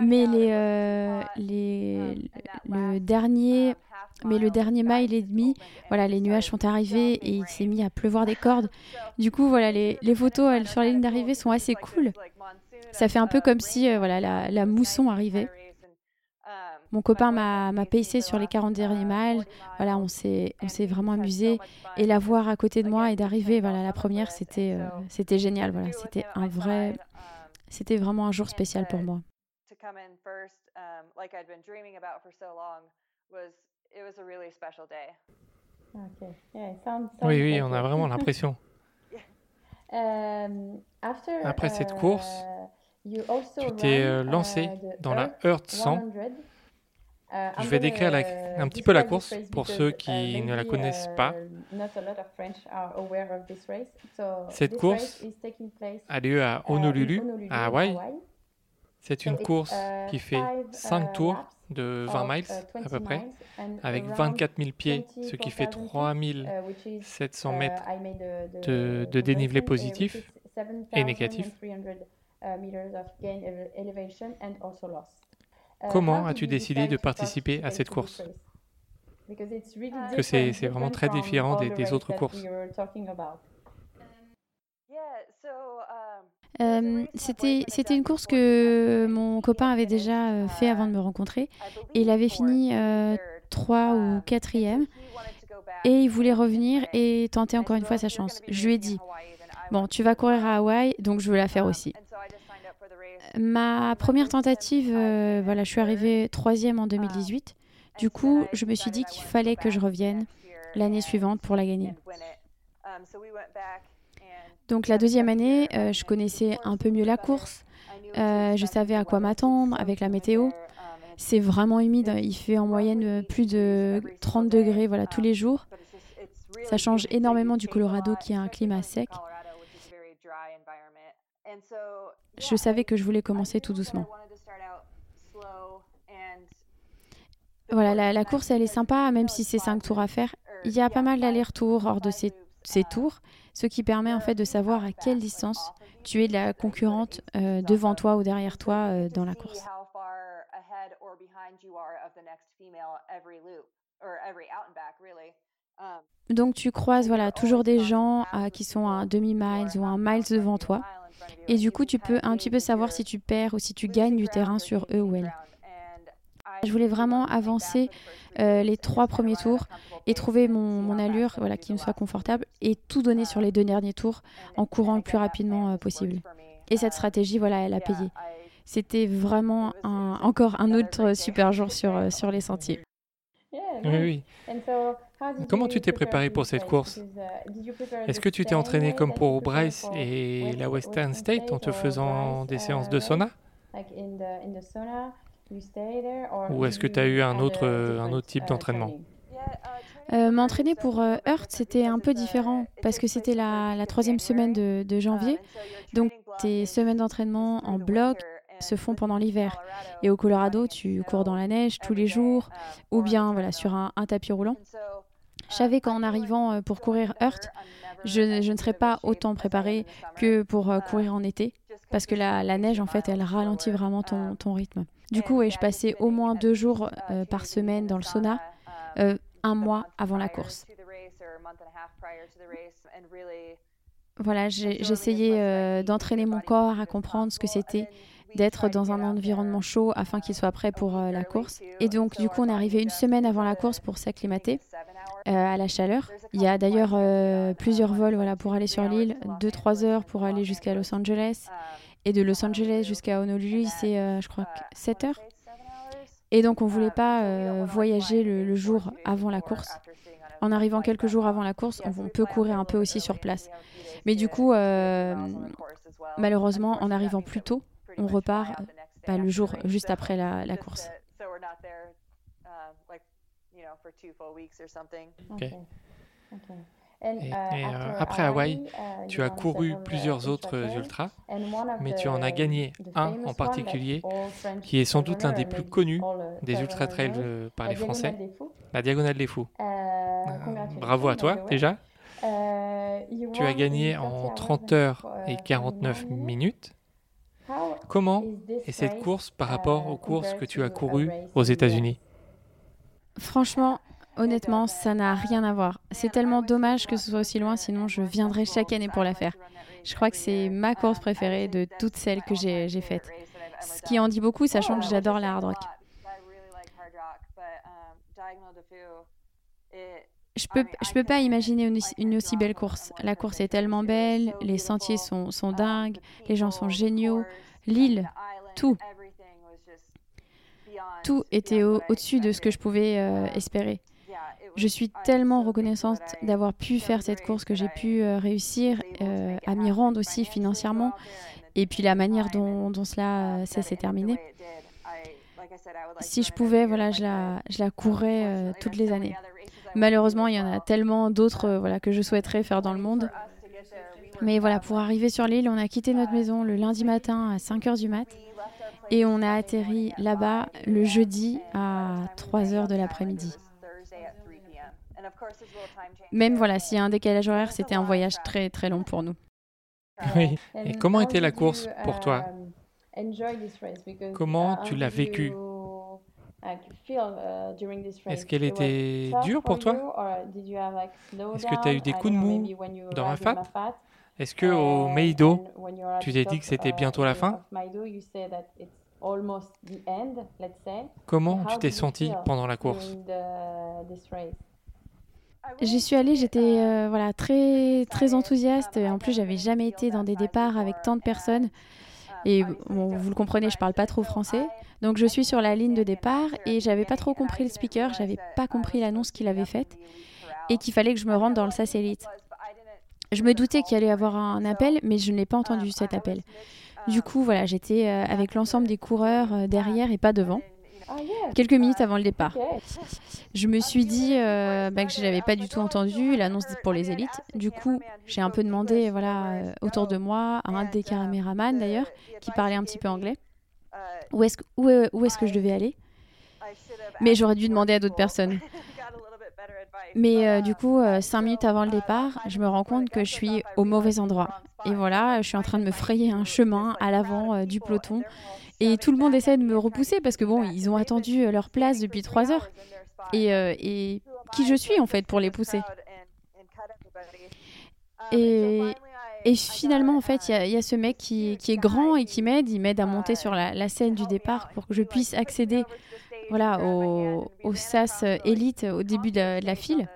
Mais les, les, le dernier mais le dernier mile et demi, voilà, les nuages sont arrivés et il s'est mis à pleuvoir des cordes. Du coup, voilà, les, les photos sur la ligne d'arrivée sont assez cool. Ça fait un peu comme si euh, voilà, la, la, mousson arrivait. Mon copain m'a pacé sur les 40 derniers miles. Voilà, on s'est vraiment amusé. Et la voir à côté de moi et d'arriver voilà, la première, c'était euh, c'était génial. Voilà, c'était un vrai... C'était vraiment un jour spécial pour moi. Okay. Yeah, sounds, sounds oui, oui, on a vraiment l'impression. um, Après cette course, uh, tu t'es euh, lancé uh, dans la Earth 100. Uh, Je vais décrire la, un petit peu la course pour ceux qui ne la connaissent pas. Cette course a lieu à Honolulu, à Hawaï. C'est une course qui fait 5 tours de 20 miles à peu près, avec 24 000 pieds, ce qui fait 3 700 mètres de, de dénivelé positif et négatif. Comment as-tu décidé de participer à cette course Que c'est vraiment très différent des, des autres courses. Euh, c'était une course que mon copain avait déjà euh, fait avant de me rencontrer il avait fini euh, 3 ou 4e et il voulait revenir et tenter encore une fois sa chance. Je lui ai dit, bon, tu vas courir à Hawaï, donc je veux la faire aussi. Ma première tentative, euh, voilà, je suis arrivée troisième en 2018. Du coup, je me suis dit qu'il fallait que je revienne l'année suivante pour la gagner. Donc la deuxième année, euh, je connaissais un peu mieux la course. Euh, je savais à quoi m'attendre avec la météo. C'est vraiment humide. Il fait en moyenne plus de 30 degrés voilà, tous les jours. Ça change énormément du Colorado qui a un climat sec. Je savais que je voulais commencer tout doucement. Voilà, la, course, elle est sympa, même si c'est cinq tours à faire. Il y a pas mal d'allers-retours hors de ces ces tours, ce qui permet en fait de savoir à quelle distance tu es de la concurrente euh, devant toi ou derrière toi euh, dans la course. Donc tu croises voilà toujours des gens qui sont à un demi-mile ou un mile devant toi. Et du coup, tu peux un petit peu savoir si tu perds ou si tu gagnes du terrain sur eux ou elles. Je voulais vraiment avancer euh, les trois premiers tours et trouver mon, allure voilà, qui me soit confortable et tout donner sur les deux derniers tours en courant le plus rapidement euh, possible. Et cette stratégie, voilà, elle a payé. C'était vraiment encore un autre super jour sur, euh, sur les sentiers. Oui, oui. Comment tu t'es préparé pour cette course? Est-ce que tu t'es entraîné comme pour Bryce et la Western State en te faisant des séances de sauna? Ou est-ce que tu as eu un autre, un autre type d'entraînement euh, M'entraîner pour euh, Earth, c'était un peu différent parce que c'était la, la, troisième semaine de, de janvier. Donc, tes semaines d'entraînement en bloc se font pendant l'hiver. Et au Colorado, tu cours dans la neige tous les jours ou bien voilà, sur un, tapis roulant. Je savais qu'en arrivant euh, pour courir Earth, je, je, ne serais pas autant préparée que pour courir en été parce que la, la, neige, en fait, elle ralentit vraiment ton, ton rythme. Du coup, je passais au moins deux jours par semaine dans le sauna euh, un mois avant la course. Voilà, j'essayais euh, d'entraîner mon corps à comprendre ce que c'était d'être dans un environnement chaud afin qu'il soit prêt pour euh, la course. Et donc, du coup, on est arrivé une semaine avant la course pour s'acclimater à la chaleur. Il y a d'ailleurs plusieurs vols voilà, pour aller sur l'île, 2-3 heures pour aller jusqu'à Los Angeles. Et de Los Angeles jusqu'à Honolulu, c'est, je crois, 7 heures. Et donc, on ne voulait pas euh, voyager le, jour avant la course. En arrivant quelques jours avant la course, on, peut courir un peu aussi sur place. Mais du coup, euh, malheureusement, en arrivant plus tôt, on repart bah, le jour juste après la, la course. Okay. Et, uh, euh, après Hawaï, uh, tu as couru plusieurs autres ultras, mais tu en as gagné un en particulier, qui est sans doute l'un des plus connus des ultra trails euh, par les Français, la Diagonale des Fous. Euh, bravo à toi déjà. Tu as gagné en 30 heures et 49 minutes. Comment est cette course par rapport aux courses que tu as courues aux États-Unis? Franchement, Honnêtement, ça n'a rien à voir. C'est tellement dommage que ce soit aussi loin, sinon je viendrai chaque année pour la faire. Je crois que c'est ma course préférée de toutes celles que j'ai faites. Ce qui en dit beaucoup, sachant que j'adore la hard rock. Je peux, je peux pas imaginer une, aussi belle course. La course est tellement belle, les sentiers sont, sont dingues, les gens sont géniaux, l'île, tout. Tout était au-dessus de ce que je pouvais euh, espérer. Je suis tellement reconnaissante d'avoir pu faire cette course, que j'ai pu euh, réussir euh, à m'y rendre aussi financièrement, et puis la manière dont, cela euh, s'est terminé. Si je pouvais, voilà, je la, je la courrais toutes les années. Malheureusement, il y en a tellement d'autres voilà, que je souhaiterais faire dans le monde. Mais voilà, pour arriver sur l'île, on a quitté notre maison le lundi matin à 5 h du mat. Et on a atterri là-bas le jeudi à 3 h de l'après-midi. Même voilà, s'il y a un décalage horaire, c'était un voyage très très long pour nous. Oui. Et comment était la course pour toi Comment tu l'as vécue Est-ce qu'elle était dure pour toi Est-ce que tu as eu des coups de mou dans Rafat Est-ce que au Meido, tu t'es dit que c'était bientôt la fin Comment tu t'es senti pendant la course J'y suis allée, j'étais euh, voilà, très, très enthousiaste. En plus, j'avais jamais été dans des départs avec tant de personnes. Et vous le comprenez, je parle pas trop français. Donc je suis sur la ligne de départ et j'avais pas trop compris le speaker, j'avais pas compris l'annonce qu'il avait faite et qu'il fallait que je me rende dans le satellite. Je me doutais qu'il allait y avoir un appel, mais je n'ai pas entendu cet appel. Du coup, voilà, j'étais euh, avec l'ensemble des coureurs euh, derrière et pas devant. Quelques minutes avant le départ. Je me suis dit euh, bah, que je n'avais pas du tout entendu l'annonce pour les élites. Du coup, j'ai un peu demandé euh, autour de moi, à un des caméramans d'ailleurs, qui parlait un petit peu anglais, où est-ce que je devais aller. Mais j'aurais dû demander à d'autres personnes. Mais euh, du coup, cinq minutes avant le départ, je me rends compte que je suis au mauvais endroit. Et voilà, je suis en train de me frayer un chemin à l'avant euh, du peloton. Et tout le monde essaie de me repousser parce que bon, ils ont attendu euh, leur place depuis trois heures. Et, euh, et qui je suis en fait pour les pousser? Et, finalement, en fait, il y, a ce mec qui, est grand et qui m'aide. Il m'aide à monter sur la, scène du départ pour que je puisse accéder voilà, au, SAS élite au début de, la file.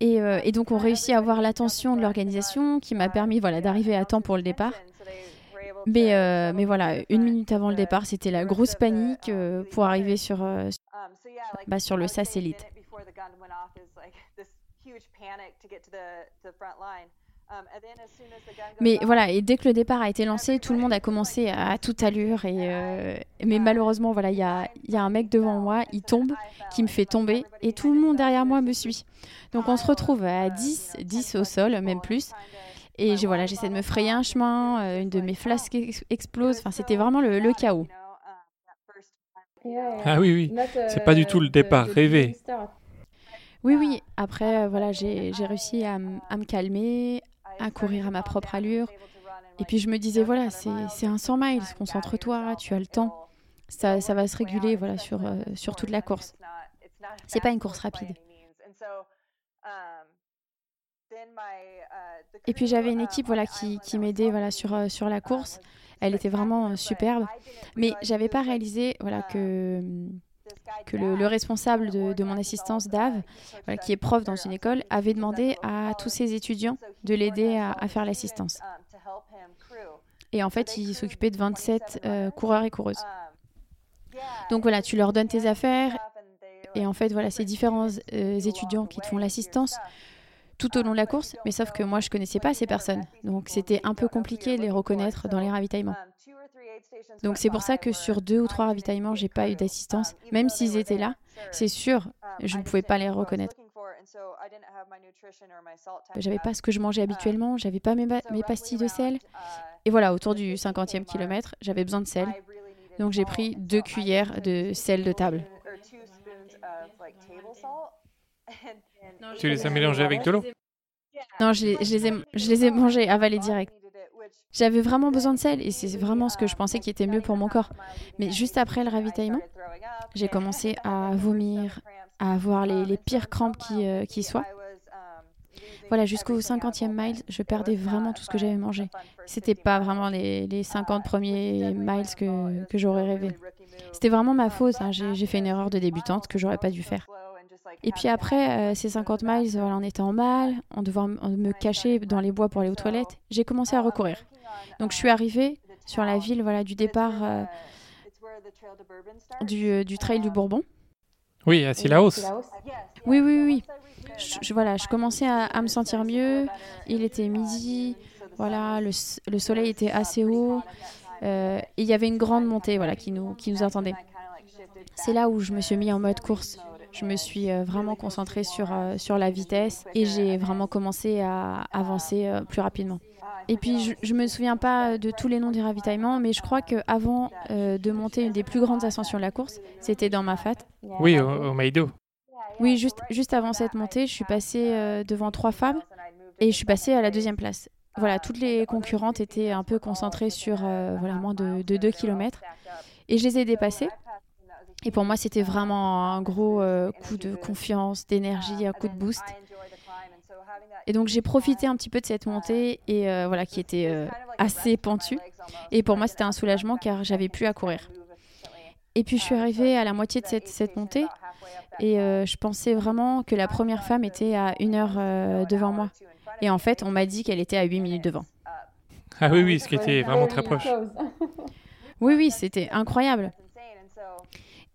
Et, euh, et, donc, on réussit à avoir l'attention de l'organisation qui m'a permis voilà, d'arriver à temps pour le départ. Mais, euh, mais voilà, une minute avant le départ, c'était la grosse panique euh, pour arriver sur, euh, bah, sur le SAS Elite. Mais voilà, et dès que le départ a été lancé, tout le monde a commencé à, toute allure. Et, mais malheureusement, voilà, il y a, y a, un mec devant moi, il tombe, qui me fait tomber, et tout le monde derrière moi me suit. Donc on se retrouve à 10, 10 au sol, même plus. Et voilà, j'essaie de me frayer un chemin, euh, une de mes flasques explose. Enfin, c'était vraiment le, le chaos. Ah oui, oui, c'est pas du tout le départ rêvé. Oui, oui. Après, euh, voilà, j'ai réussi à, à, me calmer, à courir à ma propre allure. Et puis je me disais, voilà, c'est un 100 miles, concentre-toi, tu as le temps. Ça, ça va se réguler voilà, sur, euh, sur toute la course. C'est pas une course rapide. Et puis j'avais une équipe voilà, qui, qui m'aidait voilà, sur, euh, sur la course. Elle était vraiment superbe. Mais j'avais pas réalisé voilà, que que le, responsable de, mon assistance, Dave, qui est prof dans une école, avait demandé à tous ses étudiants de l'aider à, faire l'assistance. Et en fait, il s'occupait de 27 euh, coureurs et coureuses. Donc voilà, tu leur donnes tes affaires et en fait, voilà, c'est différents euh, étudiants qui te font l'assistance tout au long de la course, mais sauf que moi, je connaissais pas ces personnes. Donc c'était un peu compliqué de les reconnaître dans les ravitaillements. Donc c'est pour ça que sur deux ou trois ravitaillements, j'ai pas eu d'assistance. Même s'ils étaient là, c'est sûr, je ne pouvais pas les reconnaître. J'avais pas ce que je mangeais habituellement, j'avais pas mes, mes, pastilles de sel. Et voilà, autour du 50e kilomètre, j'avais besoin de sel. Donc j'ai pris deux cuillères de sel de table. Tu les as mélangés avec de l'eau Non, je les, je les, ai, je les ai mangés, avalés direct. J'avais vraiment besoin de sel et c'est vraiment ce que je pensais qui était mieux pour mon corps. Mais juste après le ravitaillement, j'ai commencé à vomir, à avoir les, les pires crampes qui, euh, qui soient. Voilà, jusqu'au 50e mile, je perdais vraiment tout ce que j'avais mangé. C'était pas vraiment les, les 50 premiers miles que, que j'aurais rêvé. C'était vraiment ma faute. Hein. J'ai fait une erreur de débutante que j'aurais pas dû faire. Et puis après, euh, ces 50 miles, voilà, on était en mal, on devait me cacher dans les bois pour aller aux toilettes. J'ai commencé à recourir. Donc je suis arrivée sur la ville voilà, du départ euh, du, euh, du, trail du Bourbon. Oui, à Sillaos. Oui, oui, oui. Je, voilà, je commençais à, me sentir mieux. Il était midi. Voilà, le, le soleil était assez haut. et il y avait une grande montée voilà, qui, nous, qui nous attendait. C'est là où je me suis mis en mode course. Je me suis euh, vraiment concentrée sur, euh, sur la vitesse et j'ai vraiment commencé à avancer euh, plus rapidement. Et puis, je ne me souviens pas de tous les noms des ravitaillements, mais je crois qu'avant de monter une des plus grandes ascensions de la course, c'était dans ma fat. Oui, au, au Maïdo. Oui, juste, juste avant cette montée, je suis passée devant trois femmes et je suis passée à la deuxième place. Voilà, toutes les concurrentes étaient un peu concentrées sur voilà, moins de, de 2 km. Et je les ai dépassées. Et pour moi, c'était vraiment un gros euh, coup de confiance, d'énergie, un coup de boost. Et donc j'ai profité un petit peu de cette montée et euh, voilà qui était euh, assez pentue. Et pour moi, c'était un soulagement car j'avais plus à courir. Et puis je suis arrivée à la moitié de cette, cette montée et je pensais vraiment que la première femme était à une heure devant moi. Et en fait, on m'a dit qu'elle était à 8 minutes devant. Ah oui, oui, ce qui était vraiment très proche. Oui, oui, c'était incroyable.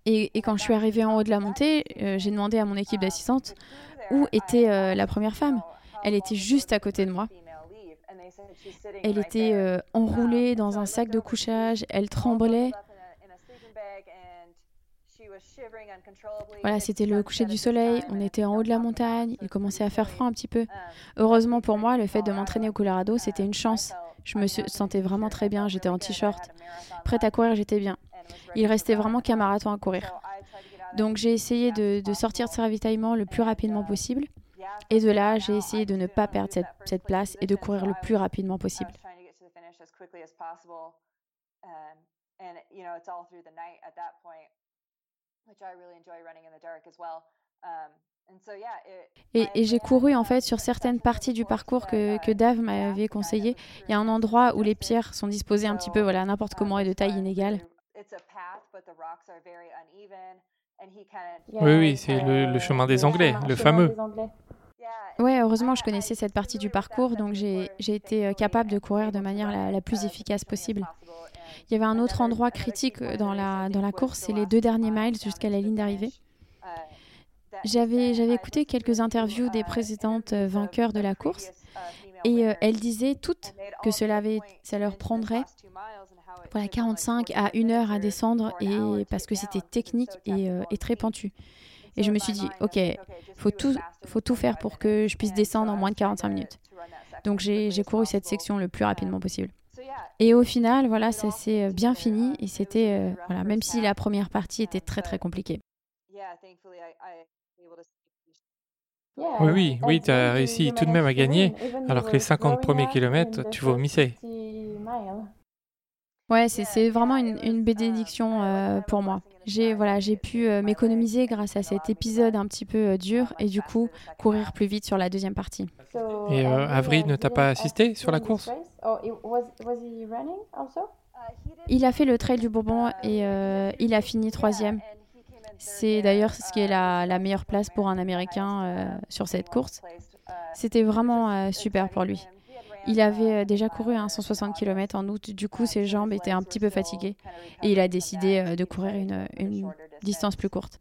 Et, quand je suis arrivée en haut de la montée, euh, j'ai demandé à mon équipe d'assistantes où était euh, la première femme. Elle était juste à côté de moi. Elle était euh, enroulée dans un sac de couchage, elle tremblait. Voilà, c'était le coucher du soleil, on était en haut de la montagne, il commençait à faire froid un petit peu. Heureusement pour moi, le fait de m'entraîner au Colorado, c'était une chance. Je me sentais vraiment très bien, j'étais en t-shirt. Prête à courir, j'étais bien. Il restait vraiment qu'un marathon à courir. Donc j'ai essayé de, sortir de ce ravitaillement le plus rapidement possible. Et de là, j'ai essayé de ne pas perdre cette, place et de courir le plus rapidement possible. Et, et j'ai couru en fait sur certaines parties du parcours que, que Dave m'avait conseillé. Il y a un endroit où les pierres sont disposées un petit peu, voilà, n'importe comment et de taille inégale. Oui, oui, c'est le, le chemin des Anglais, le fameux. Ouais, heureusement, je connaissais cette partie du parcours, donc j'ai été euh, capable de courir de manière la, la, plus efficace possible. Il y avait un autre endroit critique euh, dans la, dans la course, c'est les deux derniers miles jusqu'à la ligne d'arrivée. J'avais écouté quelques interviews des précédentes euh, vainqueurs de la course et elles disaient toutes que cela avait, ça leur prendrait voilà, 45 à 1 heure à descendre et parce que c'était technique et, et très pentu. Et je me suis dit, OK, il faut tout, faut tout faire pour que je puisse descendre en moins de 45 minutes. Donc j'ai couru cette section le plus rapidement possible. Et au final, voilà, ça s'est bien fini et c'était, euh, voilà, même si la première partie était très très compliquée. Oui, oui, oui, tu as réussi tout de même à gagner, alors que les 50 premiers kilomètres, tu vomissais. Ouais, c'est vraiment une, une bénédiction euh, pour moi. J'ai voilà, j'ai pu euh, m'économiser grâce à cet épisode un petit peu euh, dur et du coup courir plus vite sur la deuxième partie. Et euh, Avril ne t'a pas assisté sur la course? Il a fait le trail du Bourbon et il a fini troisième. C'est d'ailleurs ce qui est la, la, meilleure place pour un Américain sur cette course. C'était vraiment super pour lui. Il avait euh, déjà couru un 160 km en août, du coup ses jambes étaient un petit peu fatiguées. Et il a décidé euh, de courir une, une distance plus courte.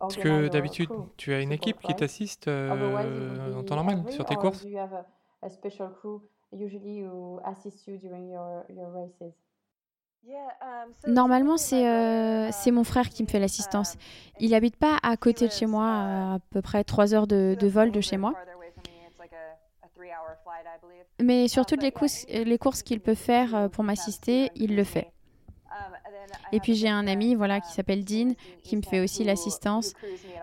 Parce que d'habitude, tu as une équipe qui t'assiste euh, en temps normal sur tes courses Um, Normalement, euh, c'est mon frère qui me fait l'assistance. Il n'habite pas à côté de chez moi, à, peu près trois heures de, de, vol de chez moi. Mais sur toutes les courses, les courses qu'il peut faire euh, pour m'assister, il le fait. Et puis j'ai un ami voilà, qui s'appelle Dean, qui me fait aussi l'assistance,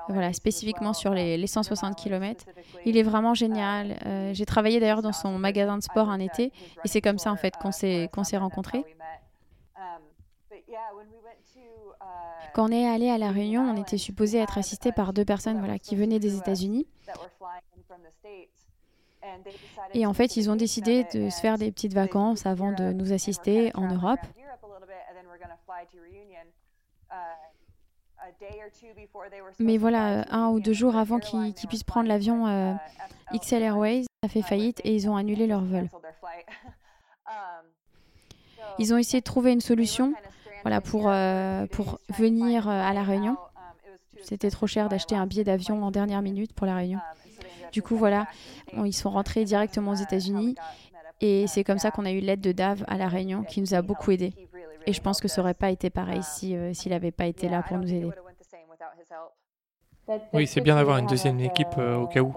voilà, spécifiquement sur les, les, 160 km. Il est vraiment génial. Euh, j'ai travaillé d'ailleurs dans son magasin de sport un été, et c'est comme ça en fait qu'on s'est qu'on s'est rencontrés. Quand on est allé à La Réunion, on était supposé être assisté par deux personnes voilà, qui venaient des États-Unis. Et en fait, ils ont décidé de se faire des petites vacances avant de nous assister en Europe. Mais voilà, un ou deux jours avant qu'ils puissent prendre l'avion euh, XL Airways, ça a fait faillite et ils ont annulé leur vol. Ils ont essayé de trouver une solution, voilà, pour, euh, pour venir euh, à La Réunion. C'était trop cher d'acheter un billet d'avion en dernière minute pour La Réunion. Du coup, voilà, ils sont rentrés directement aux États-Unis et c'est comme ça qu'on a eu l'aide de Dave à La Réunion qui nous a beaucoup aidés. Et je pense que ça n'aurait pas été pareil si, euh, s'il n'avait pas été là pour nous aider. Oui, c'est bien d'avoir une deuxième équipe au cas où.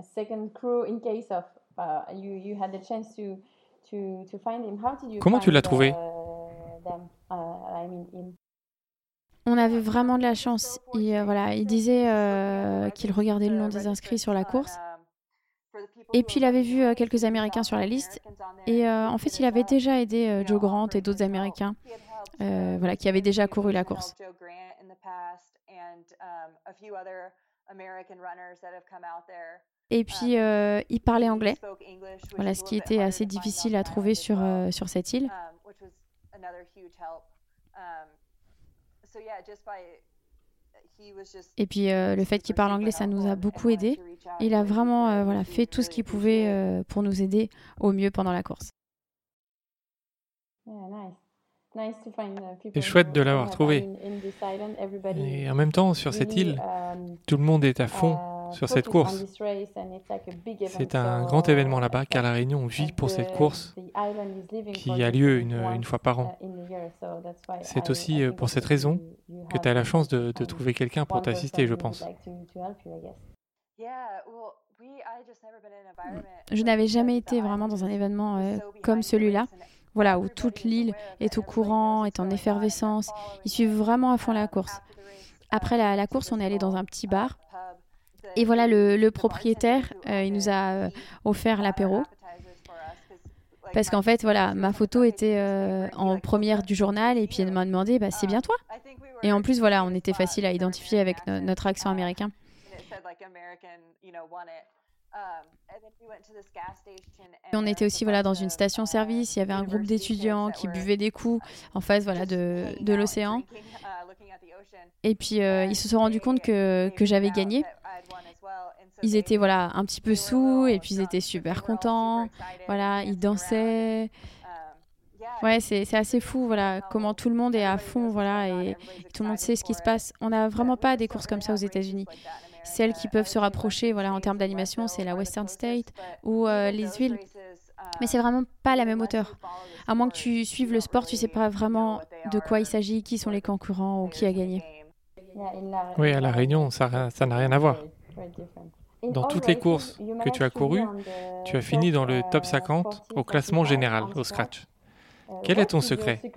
Comment tu l'as trouvé on avait vraiment de la chance. Il, euh, voilà, il disait euh, qu'il regardait le nom des inscrits sur la course. Et puis il avait vu euh, quelques Américains sur la liste. Et en fait, il avait déjà aidé Joe Grant et d'autres Américains voilà, qui avaient déjà couru la course. Et puis, il parlait anglais, voilà, ce qui était assez difficile à trouver sur, sur cette île. Et puis euh, le fait qu'il parle anglais, ça nous a beaucoup aidé. Il a vraiment euh, voilà, fait tout ce qu'il pouvait euh, pour nous aider au mieux pendant la course. C'est chouette de l'avoir trouvé. Et en même temps, sur cette île, um, tout le monde est à fond sur cette course. C'est un grand événement là-bas car La Réunion vit pour cette course qui a lieu une, une fois par an. C'est aussi pour cette raison que tu as la chance de, de trouver quelqu'un pour t'assister, je pense. Je n'avais jamais été vraiment dans un événement euh, comme celui-là voilà, où toute l'île est au courant, est en effervescence. Ils suivent vraiment à fond la course. après la, course, on est allé dans un petit bar. Et voilà, le, propriétaire, il nous a offert l'apéro. Parce qu'en fait, voilà, ma photo était en première du journal et puis elle m'a demandé, bah, c'est bien toi Et en plus, voilà, on était facile à identifier avec notre accent américain. On était aussi voilà, dans une station-service, il y avait un groupe d'étudiants qui buvaient des coups en face voilà, de, l'océan. Et puis euh, ils se sont rendus compte que j'avais gagné. Ils étaient voilà, un petit peu sous et puis ils étaient super contents. Voilà, ils dansaient. Ouais, c'est assez fou, voilà, comment tout le monde est à fond, voilà, et tout le monde sait ce qui se passe. On n'a vraiment pas des courses comme ça aux États-Unis. Celles qui peuvent se rapprocher voilà, en termes d'animation, c'est la Western State ou euh, les huiles. Mais c'est vraiment pas la même hauteur. À moins que tu suives le sport, tu sais pas vraiment de quoi il s'agit, qui sont les concurrents ou qui a gagné. Oui, à La Réunion, ça n'a rien à voir. Dans toutes les courses que tu as courues, tu as fini dans le top 50 au classement général, au scratch. Quel est ton secret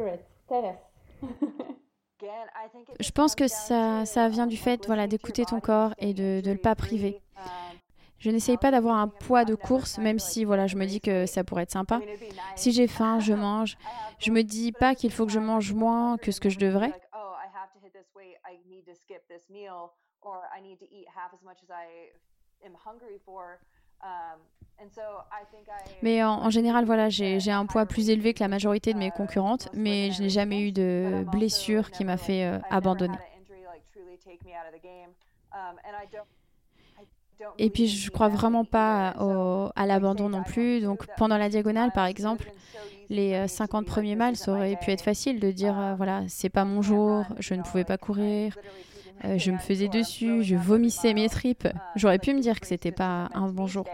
Je pense que ça, ça vient du fait voilà, d'écouter ton corps et de ne le pas priver. Je n'essaye pas d'avoir un poids de course, même si voilà, je me dis que ça pourrait être sympa. Si j'ai faim, je mange. Je me dis pas qu'il faut que je mange moins que ce que je devrais. Mais en, général, voilà, j'ai un poids plus élevé que la majorité de mes concurrentes, mais je n'ai jamais eu de blessure qui m'a fait euh, abandonner. Et puis, je crois vraiment pas à l'abandon non plus. Donc, pendant la diagonale, par exemple, les 50 euh, premiers mâles, ça aurait pu être facile de dire euh, voilà, c'est pas mon jour, je ne pouvais pas courir, je me faisais dessus, je vomissais mes tripes. J'aurais pu me dire que c'était pas un bon jour.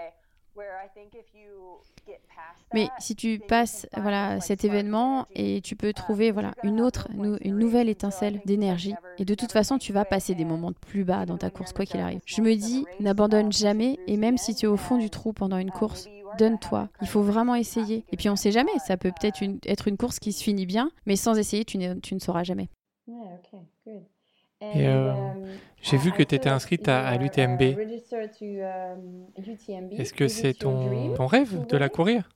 Mais si tu passes voilà, cet événement et tu peux trouver voilà, une autre, une nouvelle étincelle d'énergie, et de toute façon, tu vas passer des moments plus bas dans ta course, quoi qu'il arrive. Je me dis, n'abandonne jamais, et même si tu es au fond du trou pendant une course, donne-toi. Il faut vraiment essayer. Et puis on ne sait jamais, ça peut peut-être être une course qui se finit bien, mais sans essayer, tu, tu ne sauras jamais. Et euh, j'ai vu que tu étais inscrite à, l'UTMB. Est-ce que c'est ton, ton rêve de la courir?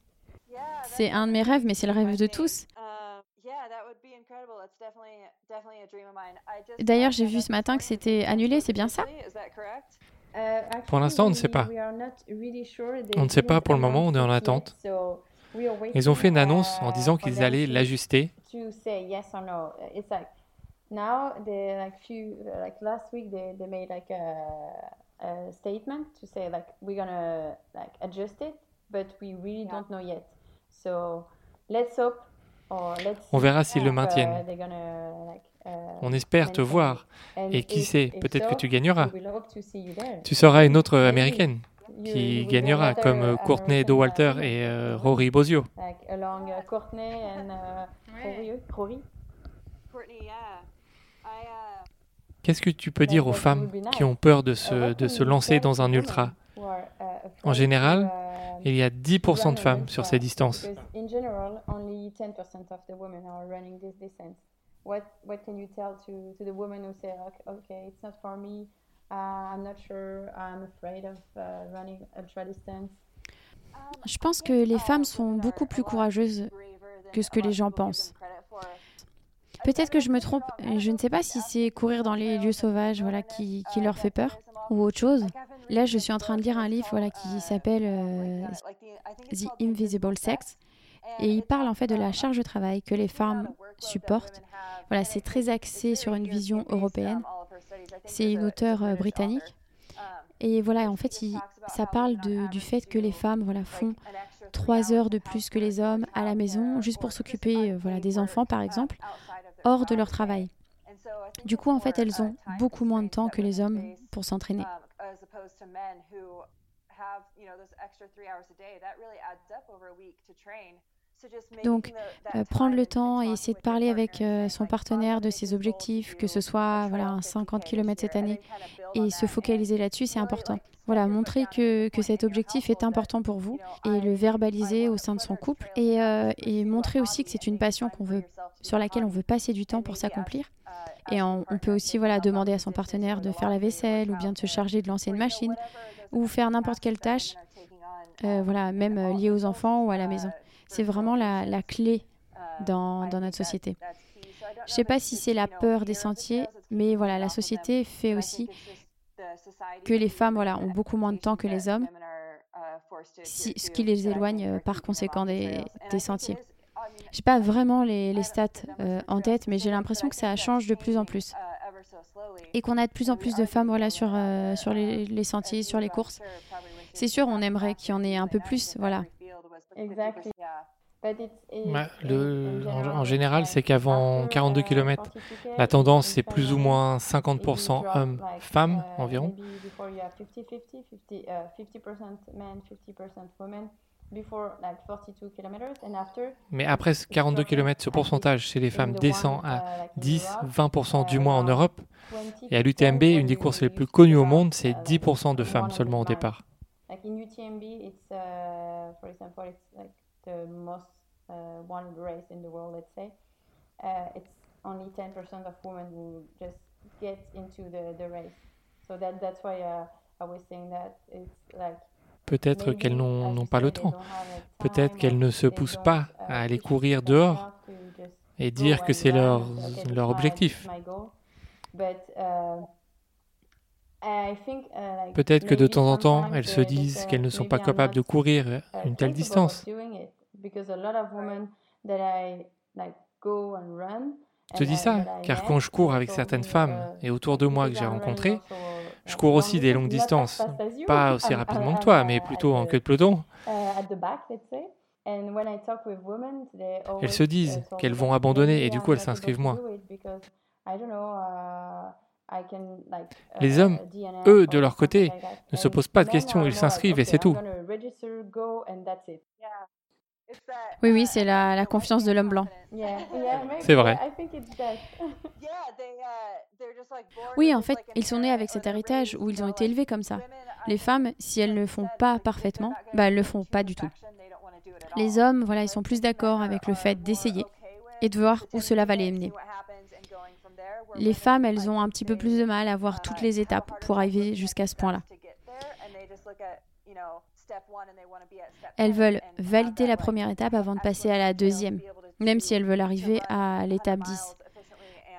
C'est un de mes rêves, mais c'est le rêve de tous. D'ailleurs, j'ai vu ce matin que c'était annulé, c'est bien ça? Pour l'instant, on ne sait pas. On ne sait pas pour le moment, on est en attente. Ils ont fait une annonce en disant qu'ils allaient l'ajuster. Now they like few like last week they, they made like a, a statement to say like we're gonna like adjust it but we really yeah. don't know yet. So let's hope or let's on verra s'ils le maintiennent. uh, gonna, like, uh, on espère te voir. Et qui sait peut-être que tu gagneras. tu seras une autre américaine qui gagnera comme uh, Courtney Walter et uh, Rory Bozio. like along uh, Courtney and uh, Rory, Rory? Courtney yeah Qu'est-ce que tu peux dire aux femmes qui ont peur de se, de se lancer dans un ultra? En général, il y a 10% de femmes sur ces distances. Je pense que les femmes sont beaucoup plus courageuses que ce que les gens pensent. Peut-être que je me trompe. Je ne sais pas si c'est courir dans les lieux sauvages voilà, qui, leur fait peur ou autre chose. Là, je suis en train de lire un livre voilà, qui s'appelle euh, The Invisible Sex. Et il parle en fait de la charge de travail que les femmes supportent. Voilà, c'est très axé sur une vision européenne. C'est une auteure euh, britannique. Et voilà, en fait, ça parle du fait que les femmes voilà, font trois heures de plus que les hommes à la maison, juste pour s'occuper euh, voilà, des enfants, par exemple hors de leur travail. Du coup, en fait, elles ont beaucoup moins de temps que les hommes pour s'entraîner. Donc, euh, prendre le temps et essayer de parler avec euh, son partenaire de ses objectifs, que ce soit voilà, un 50 km cette année, et se focaliser là-dessus, c'est important. Voilà, montrer que, que, cet objectif est important pour vous et le verbaliser au sein de son couple et, euh, montrer aussi que c'est une passion qu'on veut, sur laquelle on veut passer du temps pour s'accomplir Et on, peut aussi voilà, demander à son partenaire de faire la vaisselle ou bien de se charger de lancer une machine ou faire n'importe quelle tâche, voilà, même liée aux enfants ou à la maison. C'est vraiment la, la clé dans, dans, notre société. Je ne sais pas si c'est la peur des sentiers, mais voilà, la société fait aussi que les femmes voilà, ont beaucoup moins de temps que les hommes, ce qui les éloigne euh, par conséquent des, des sentiers. Je n'ai pas vraiment les, les stats euh, en tête, mais j'ai l'impression que ça change de plus en plus. Et qu'on a de plus en plus de femmes voilà, sur, euh, sur les, les, sentiers, sur les courses. C'est sûr, on aimerait qu'il y en ait un peu plus. Voilà. Exactement. Bah, le, en, général, c'est qu'avant 42 km, la tendance c'est plus ou moins 50% hommes-femmes uh, environ. Mais après 42 km, ce pourcentage chez les femmes descend à 10-20% du moins en Europe. Et à l'UTMB, une des courses les plus connues au monde, c'est 10% uh, de femmes seulement au départ. Uh, one race in the world, let's say, uh, it's only 10% of women who just get into the, the race. So that, that's why uh, I was saying that it's like Peut-être qu'elles n'ont pas le temps. Peut-être qu'elles ne se poussent pas uh, à aller courir dehors et dire que c'est leur, leur objectif. Uh, Peut-être que de temps en temps, elles se disent qu'elles ne sont pas capables de courir une telle distance. Je te dis ça, car quand je cours avec certaines femmes et autour de moi que j'ai rencontrées, je cours aussi des longues distances, pas aussi rapidement que toi, mais plutôt en queue de peloton. Elles se disent qu'elles vont abandonner et du coup elles s'inscrivent moins. Les hommes, eux, de leur côté, ne se posent pas de questions, ils s'inscrivent et c'est tout. Oui, oui, c'est la, la, confiance de l'homme blanc. C'est vrai. Oui, en fait, ils sont nés avec cet héritage où ils ont été élevés comme ça. Les femmes, si elles ne le font pas parfaitement, bah, elles ne le font pas du tout. Les hommes, voilà, ils sont plus d'accord avec le fait d'essayer et de voir où cela va les mener. Les femmes, elles ont un petit peu plus de mal à voir toutes les étapes pour arriver jusqu'à ce point-là. Elles veulent valider la première étape avant de passer à la deuxième, même si elles veulent arriver à l'étape 10.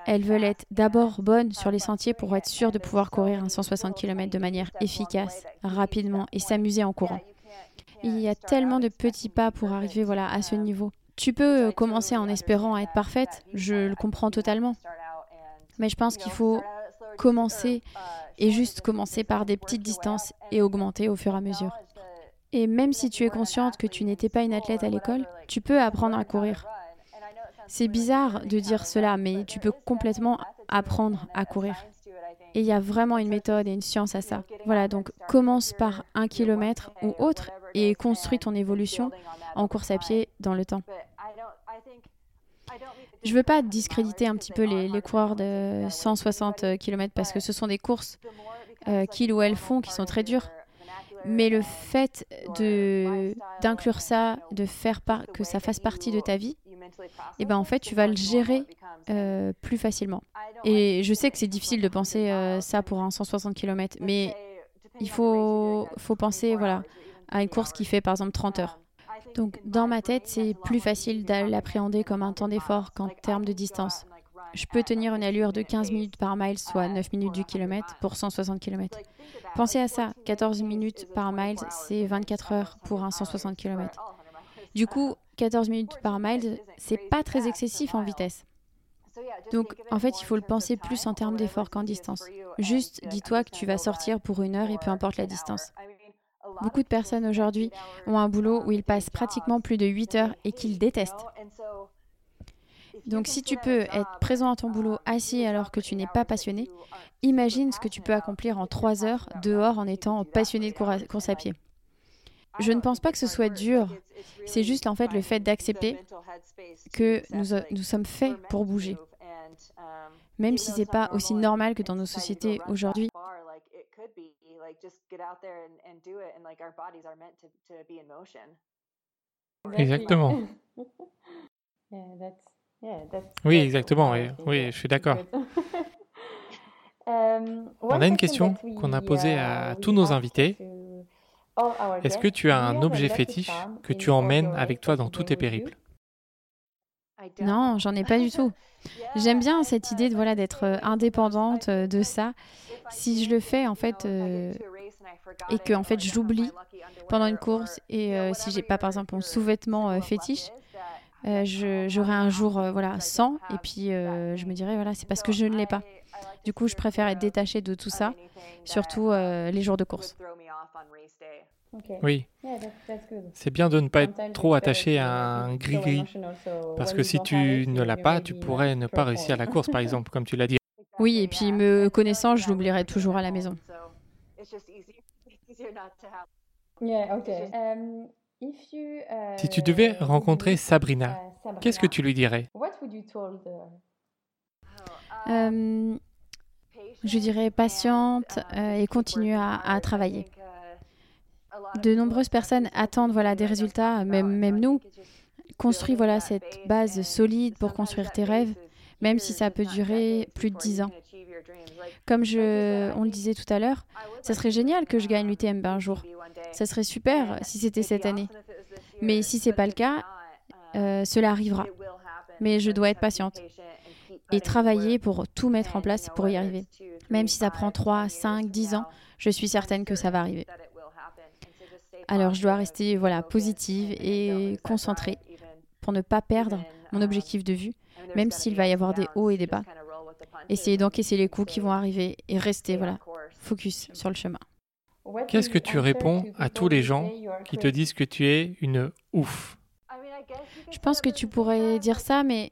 Elles veulent être d'abord bonnes sur les sentiers pour être sûres de pouvoir courir un 160 km de manière efficace, rapidement et s'amuser en courant. Il y a tellement de petits pas pour arriver voilà, à ce niveau. Tu peux commencer en espérant être parfaite, je le comprends totalement. Mais je pense qu'il faut commencer et juste commencer par des petites distances et augmenter au fur et à mesure. Et même si tu es consciente que tu n'étais pas une athlète à l'école, tu peux apprendre à courir. C'est bizarre de dire cela, mais tu peux complètement apprendre à courir. Et il y a vraiment une méthode et une science à ça. Voilà, donc commence par un kilomètre ou autre et construis ton évolution en course à pied dans le temps. Je ne veux pas discréditer un petit peu les, coureurs de 160 km parce que ce sont des courses euh, qu'ils ou elles font qui sont très dures. Mais le fait d'inclure ça, de faire que ça fasse partie de ta vie, et eh ben en fait tu vas le gérer euh, plus facilement. Et je sais que c'est difficile de penser euh, ça pour un 160 km, mais il faut, faut penser voilà, à une course qui fait par exemple 30 heures. Donc dans ma tête, c'est plus facile d'appréhender comme un temps d'effort qu'en termes de distance. Je peux tenir une allure de 15 minutes par mile, soit 9 minutes du kilomètre pour 160 km. Pensez à ça, 14 minutes par mile, c'est 24 heures pour un 160 km. Du coup, 14 minutes par mile, c'est pas très excessif en vitesse. Donc, en fait, il faut le penser plus en termes d'effort qu'en distance. Juste, dis-toi que tu vas sortir pour une heure et peu importe la distance. Beaucoup de personnes aujourd'hui ont un boulot où ils passent pratiquement plus de 8 heures et qu'ils détestent. Donc si tu peux être présent à ton boulot assis alors que tu n'es pas passionné, imagine ce que tu peux accomplir en 3 heures dehors en étant passionné de course à pied. Je ne pense pas que ce soit dur, c'est juste en fait le fait d'accepter que nous, nous sommes faits pour bouger. Même si ce n'est pas aussi normal que dans nos sociétés aujourd'hui. Exactement. Oui, exactement. Oui, oui je suis d'accord. Um, On a une question qu'on a posée uh, à tous nos invités. Est-ce que tu as un objet fétiche que tu emmènes avec toi dans tous tes périples? Non, j'en ai pas du tout. J'aime bien cette idée de voilà d'être euh, indépendante euh, de ça. Si je le fais en fait euh, et que en fait je l'oublie pendant une course et euh, si j'ai pas par exemple mon sous-vêtement fétiche, j'aurai un jour voilà sans et puis je me dirais voilà c'est parce que je ne l'ai pas. Du coup, je préfère être détachée de tout ça, surtout les jours de course. Oui, c'est bien de ne pas être trop attaché à un gris-gris. Parce que si tu ne l'as pas, tu pourrais ne pas réussir la course, par exemple, comme tu l'as dit. Oui, et puis me connaissant, je l'oublierai toujours à la maison. Yeah, okay. Um, if you, uh, Si tu devais rencontrer Sabrina, uh, qu'est-ce que tu lui dirais? What would you told her? Euh, je dirais patiente et continue à, à travailler. De nombreuses personnes attendent voilà des résultats, même nous. Construis voilà cette base solide pour construire tes rêves, même si ça peut durer plus de 10 ans. Comme je, on le disait tout à l'heure, ça serait génial que je gagne l'UTMB un jour. Ça serait super si c'était cette année. Mais si c'est pas le cas, euh, cela arrivera. Mais je dois être patiente et travailler pour tout mettre en place pour y arriver. Même si ça prend 3, 5, 10 ans, je suis certaine que ça va arriver. Alors je dois rester voilà positive et concentrée pour ne pas perdre mon objectif de vue, même s'il va y avoir des hauts et des bas. Essayer d'encaisser les coups qui vont arriver et rester voilà focus sur le chemin. Qu'est-ce que tu réponds à tous les gens qui te disent que tu es une ouf? Je pense que tu pourrais dire ça, mais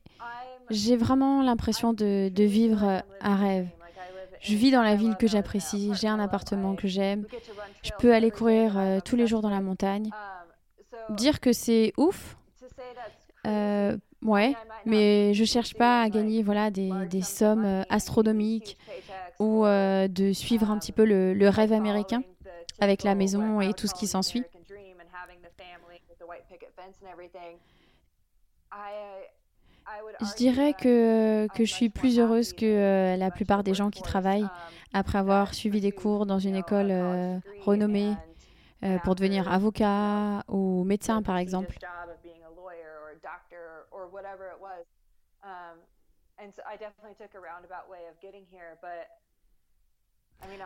j'ai vraiment l'impression de, de vivre un rêve. Je vis dans la ville que j'apprécie, j'ai un appartement que j'aime, je peux aller courir euh, tous les jours dans la montagne. Dire que c'est ouf, euh, ouais, mais je cherche pas à gagner voilà des, sommes euh, astronomiques ou de suivre un petit peu le, le rêve américain avec la maison et tout ce qui s'ensuit. Je dirais que, que je suis plus heureuse que euh, la plupart des gens qui travaillent après avoir suivi des cours dans une école euh, renommée euh, pour devenir avocat ou médecin par exemple.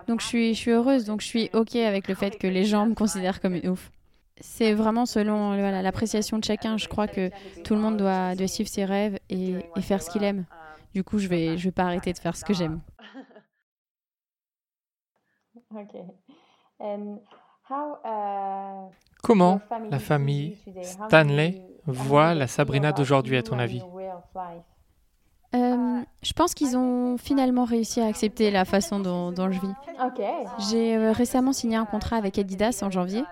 Donc je suis, je suis heureuse, donc je suis OK avec le fait que les gens me considèrent comme une ouf. C'est vraiment selon voilà, l'appréciation de chacun. Je crois que tout le monde doit, doit suivre ses rêves et, et faire ce qu'il aime. Du coup, je vais, je vais pas arrêter de faire ce que j'aime. Uh, Comment la famille Stanley voit la Sabrina d'aujourd'hui, à ton avis? Euh, je pense qu'ils ont finalement réussi à accepter la façon dont, dont je vis. J'ai euh, récemment signé un contrat avec Adidas en janvier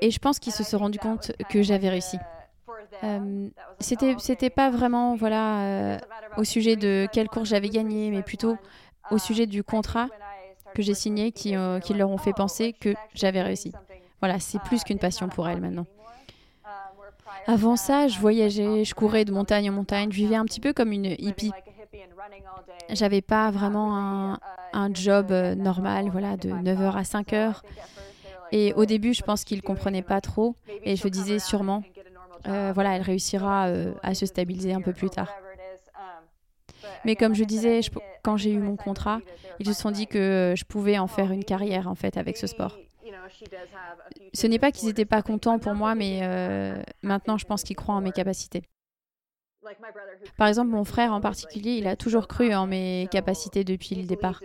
et je pense qu'ils se sont rendus compte que j'avais réussi. Euh, c'était pas vraiment voilà euh, au sujet de quelle course j'avais gagné, mais plutôt au sujet du contrat que j'ai signé qui, euh, qui leur ont fait penser que j'avais réussi. Voilà, c'est plus qu'une passion pour elles maintenant. Avant ça, je voyageais, je courais de montagne en montagne, je vivais un petit peu comme une hippie. J'avais pas vraiment un, un job euh, normal, voilà, de 9h à 5h. Et au début, je pense qu'ils comprenaient pas trop. Et je disais sûrement, euh, voilà, elle réussira euh, à se stabiliser un peu plus tard. Mais comme je disais, quand j'ai eu mon contrat, ils se sont dit que je pouvais en faire une carrière en fait avec ce sport. Ce n'est pas qu'ils n'étaient pas contents pour moi, mais euh, maintenant je pense qu'ils croient en mes capacités. Par exemple, mon frère en particulier, il a toujours cru en mes capacités depuis le départ.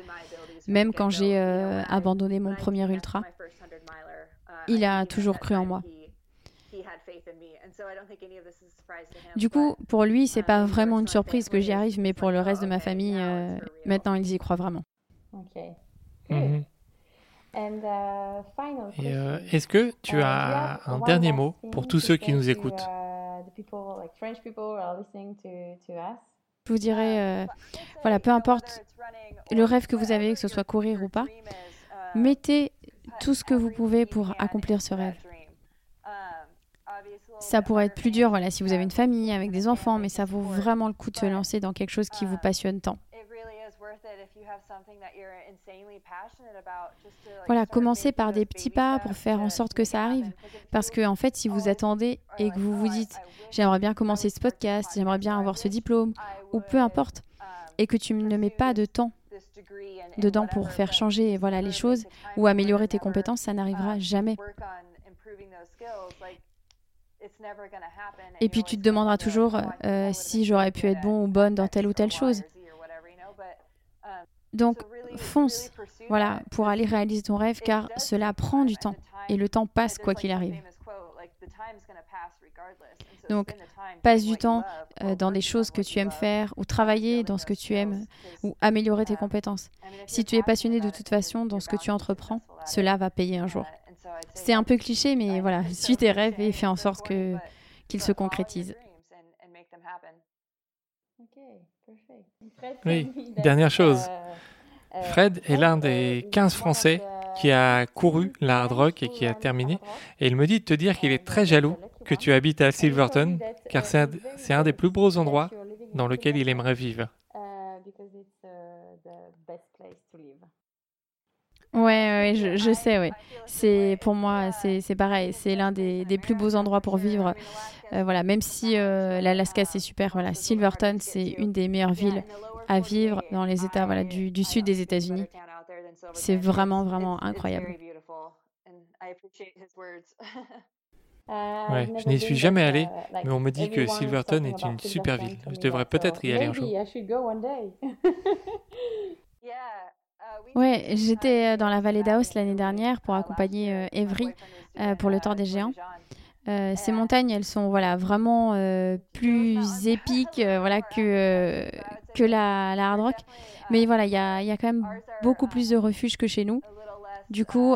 Même quand j'ai euh, abandonné mon premier ultra, il a toujours cru en moi. Du coup, pour lui, c'est pas vraiment une surprise que j'y arrive, mais pour le reste de ma famille, euh, maintenant ils y croient vraiment. Okay. Mhm. And uh, Et euh, est-ce que tu Uh, as un dernier mot thing pour tous to ceux qui nous écoutent? uh, the people, like French people who are listening to, to us? Je vous dirais, euh, voilà, peu importe le rêve que vous avez, que ce soit courir ou pas, mettez tout ce que vous pouvez pour accomplir ce rêve. Ça pourrait être plus dur voilà, si vous avez une famille avec des enfants, mais ça vaut vraiment le coup de se lancer dans quelque chose qui vous passionne tant. Voilà, commencez par des petits pas pour faire en sorte que ça arrive. Parce que, en fait, si vous attendez et que vous vous dites, j'aimerais bien commencer ce podcast, j'aimerais bien avoir ce diplôme, ou peu importe, et que tu ne mets pas de temps dedans pour faire changer voilà, les choses ou améliorer tes compétences, ça n'arrivera jamais. Et puis tu te demanderas toujours euh, si j'aurais pu être bon ou bonne dans telle ou telle chose. Donc fonce, voilà, pour aller réaliser ton rêve, car cela prend du temps et le temps passe quoi qu'il arrive. Donc, passe du temps euh, dans des choses que tu aimes faire ou travailler dans ce que tu aimes ou améliorer tes compétences. Si tu es passionné de toute façon dans ce que tu entreprends, cela va payer un jour. C'est un peu cliché, mais voilà, suis tes rêves et fais en sorte que, qu'ils se concrétisent. Oui, dernière chose. Fred est l'un des 15 Français qui a couru la hard rock et qui a terminé. Et il me dit de te dire qu'il est très jaloux que tu habites à Silverton, car c'est un, des plus beaux endroits dans lequel il aimerait vivre. Ouais, ouais je, sais, ouais. C'est pour moi, c'est pareil. C'est l'un des, des, plus beaux endroits pour vivre. Euh, voilà, même si euh, l'Alaska c'est super, voilà, Silverton c'est une des meilleures villes à vivre dans les États, voilà, du, du sud des États-Unis. C'est vraiment, vraiment incroyable. Ouais, je n'y suis jamais allé, mais on me dit que Silverton est une super ville. Je devrais peut-être y aller un jour. Ouais, j'étais euh, dans la vallée d'Aos l'année dernière pour accompagner euh, Evry euh, pour le Tour des Géants. ces montagnes, elles sont voilà vraiment plus épiques voilà que que la, la hard rock, mais voilà il y a, y a, quand même beaucoup plus de refuges que chez nous. Du coup,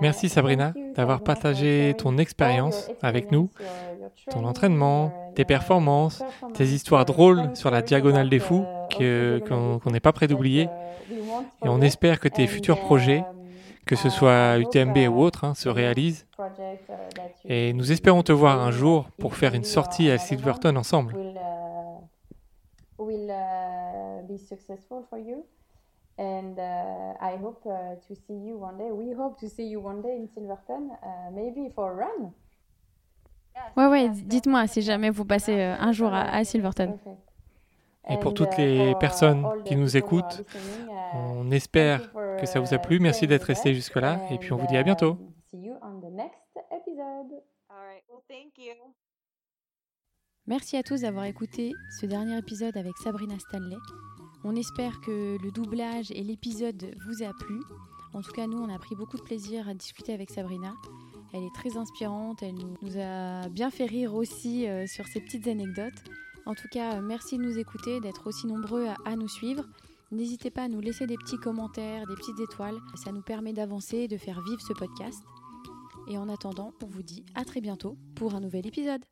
Merci Sabrina d'avoir partagé ton expérience avec nous, ton entraînement, tes performances, tes histoires drôles sur la diagonale des fous qu'on n'est pas prêt d'oublier. Et on espère que tes futurs projets, que ce soit UTMB ou autre, hein, se réalisent. Et nous espérons te voir un jour pour faire une sortie à Silverton ensemble. And uh, I hope uh, to see you one day. We hope to see you one day in Silverton, uh, maybe for a run. Ouais, ouais, dites-moi si jamais vous passez euh, un jour à, à Silverton. Et pour toutes les personnes qui nous écoutent, on espère que ça vous a plu. Merci d'être resté jusque-là et puis on vous dit à bientôt. Merci à tous d'avoir écouté ce dernier épisode avec Sabrina Stanley. On espère que le doublage et l'épisode vous a plu. En tout cas, nous, on a pris beaucoup de plaisir à discuter avec Sabrina. Elle est très inspirante, elle nous a bien fait rire aussi euh, sur ses petites anecdotes. En tout cas, merci de nous écouter, d'être aussi nombreux à, nous suivre. N'hésitez pas à nous laisser des petits commentaires, des petites étoiles. Ça nous permet d'avancer de faire vivre ce podcast. Et en attendant, on vous dit à très bientôt pour un nouvel épisode.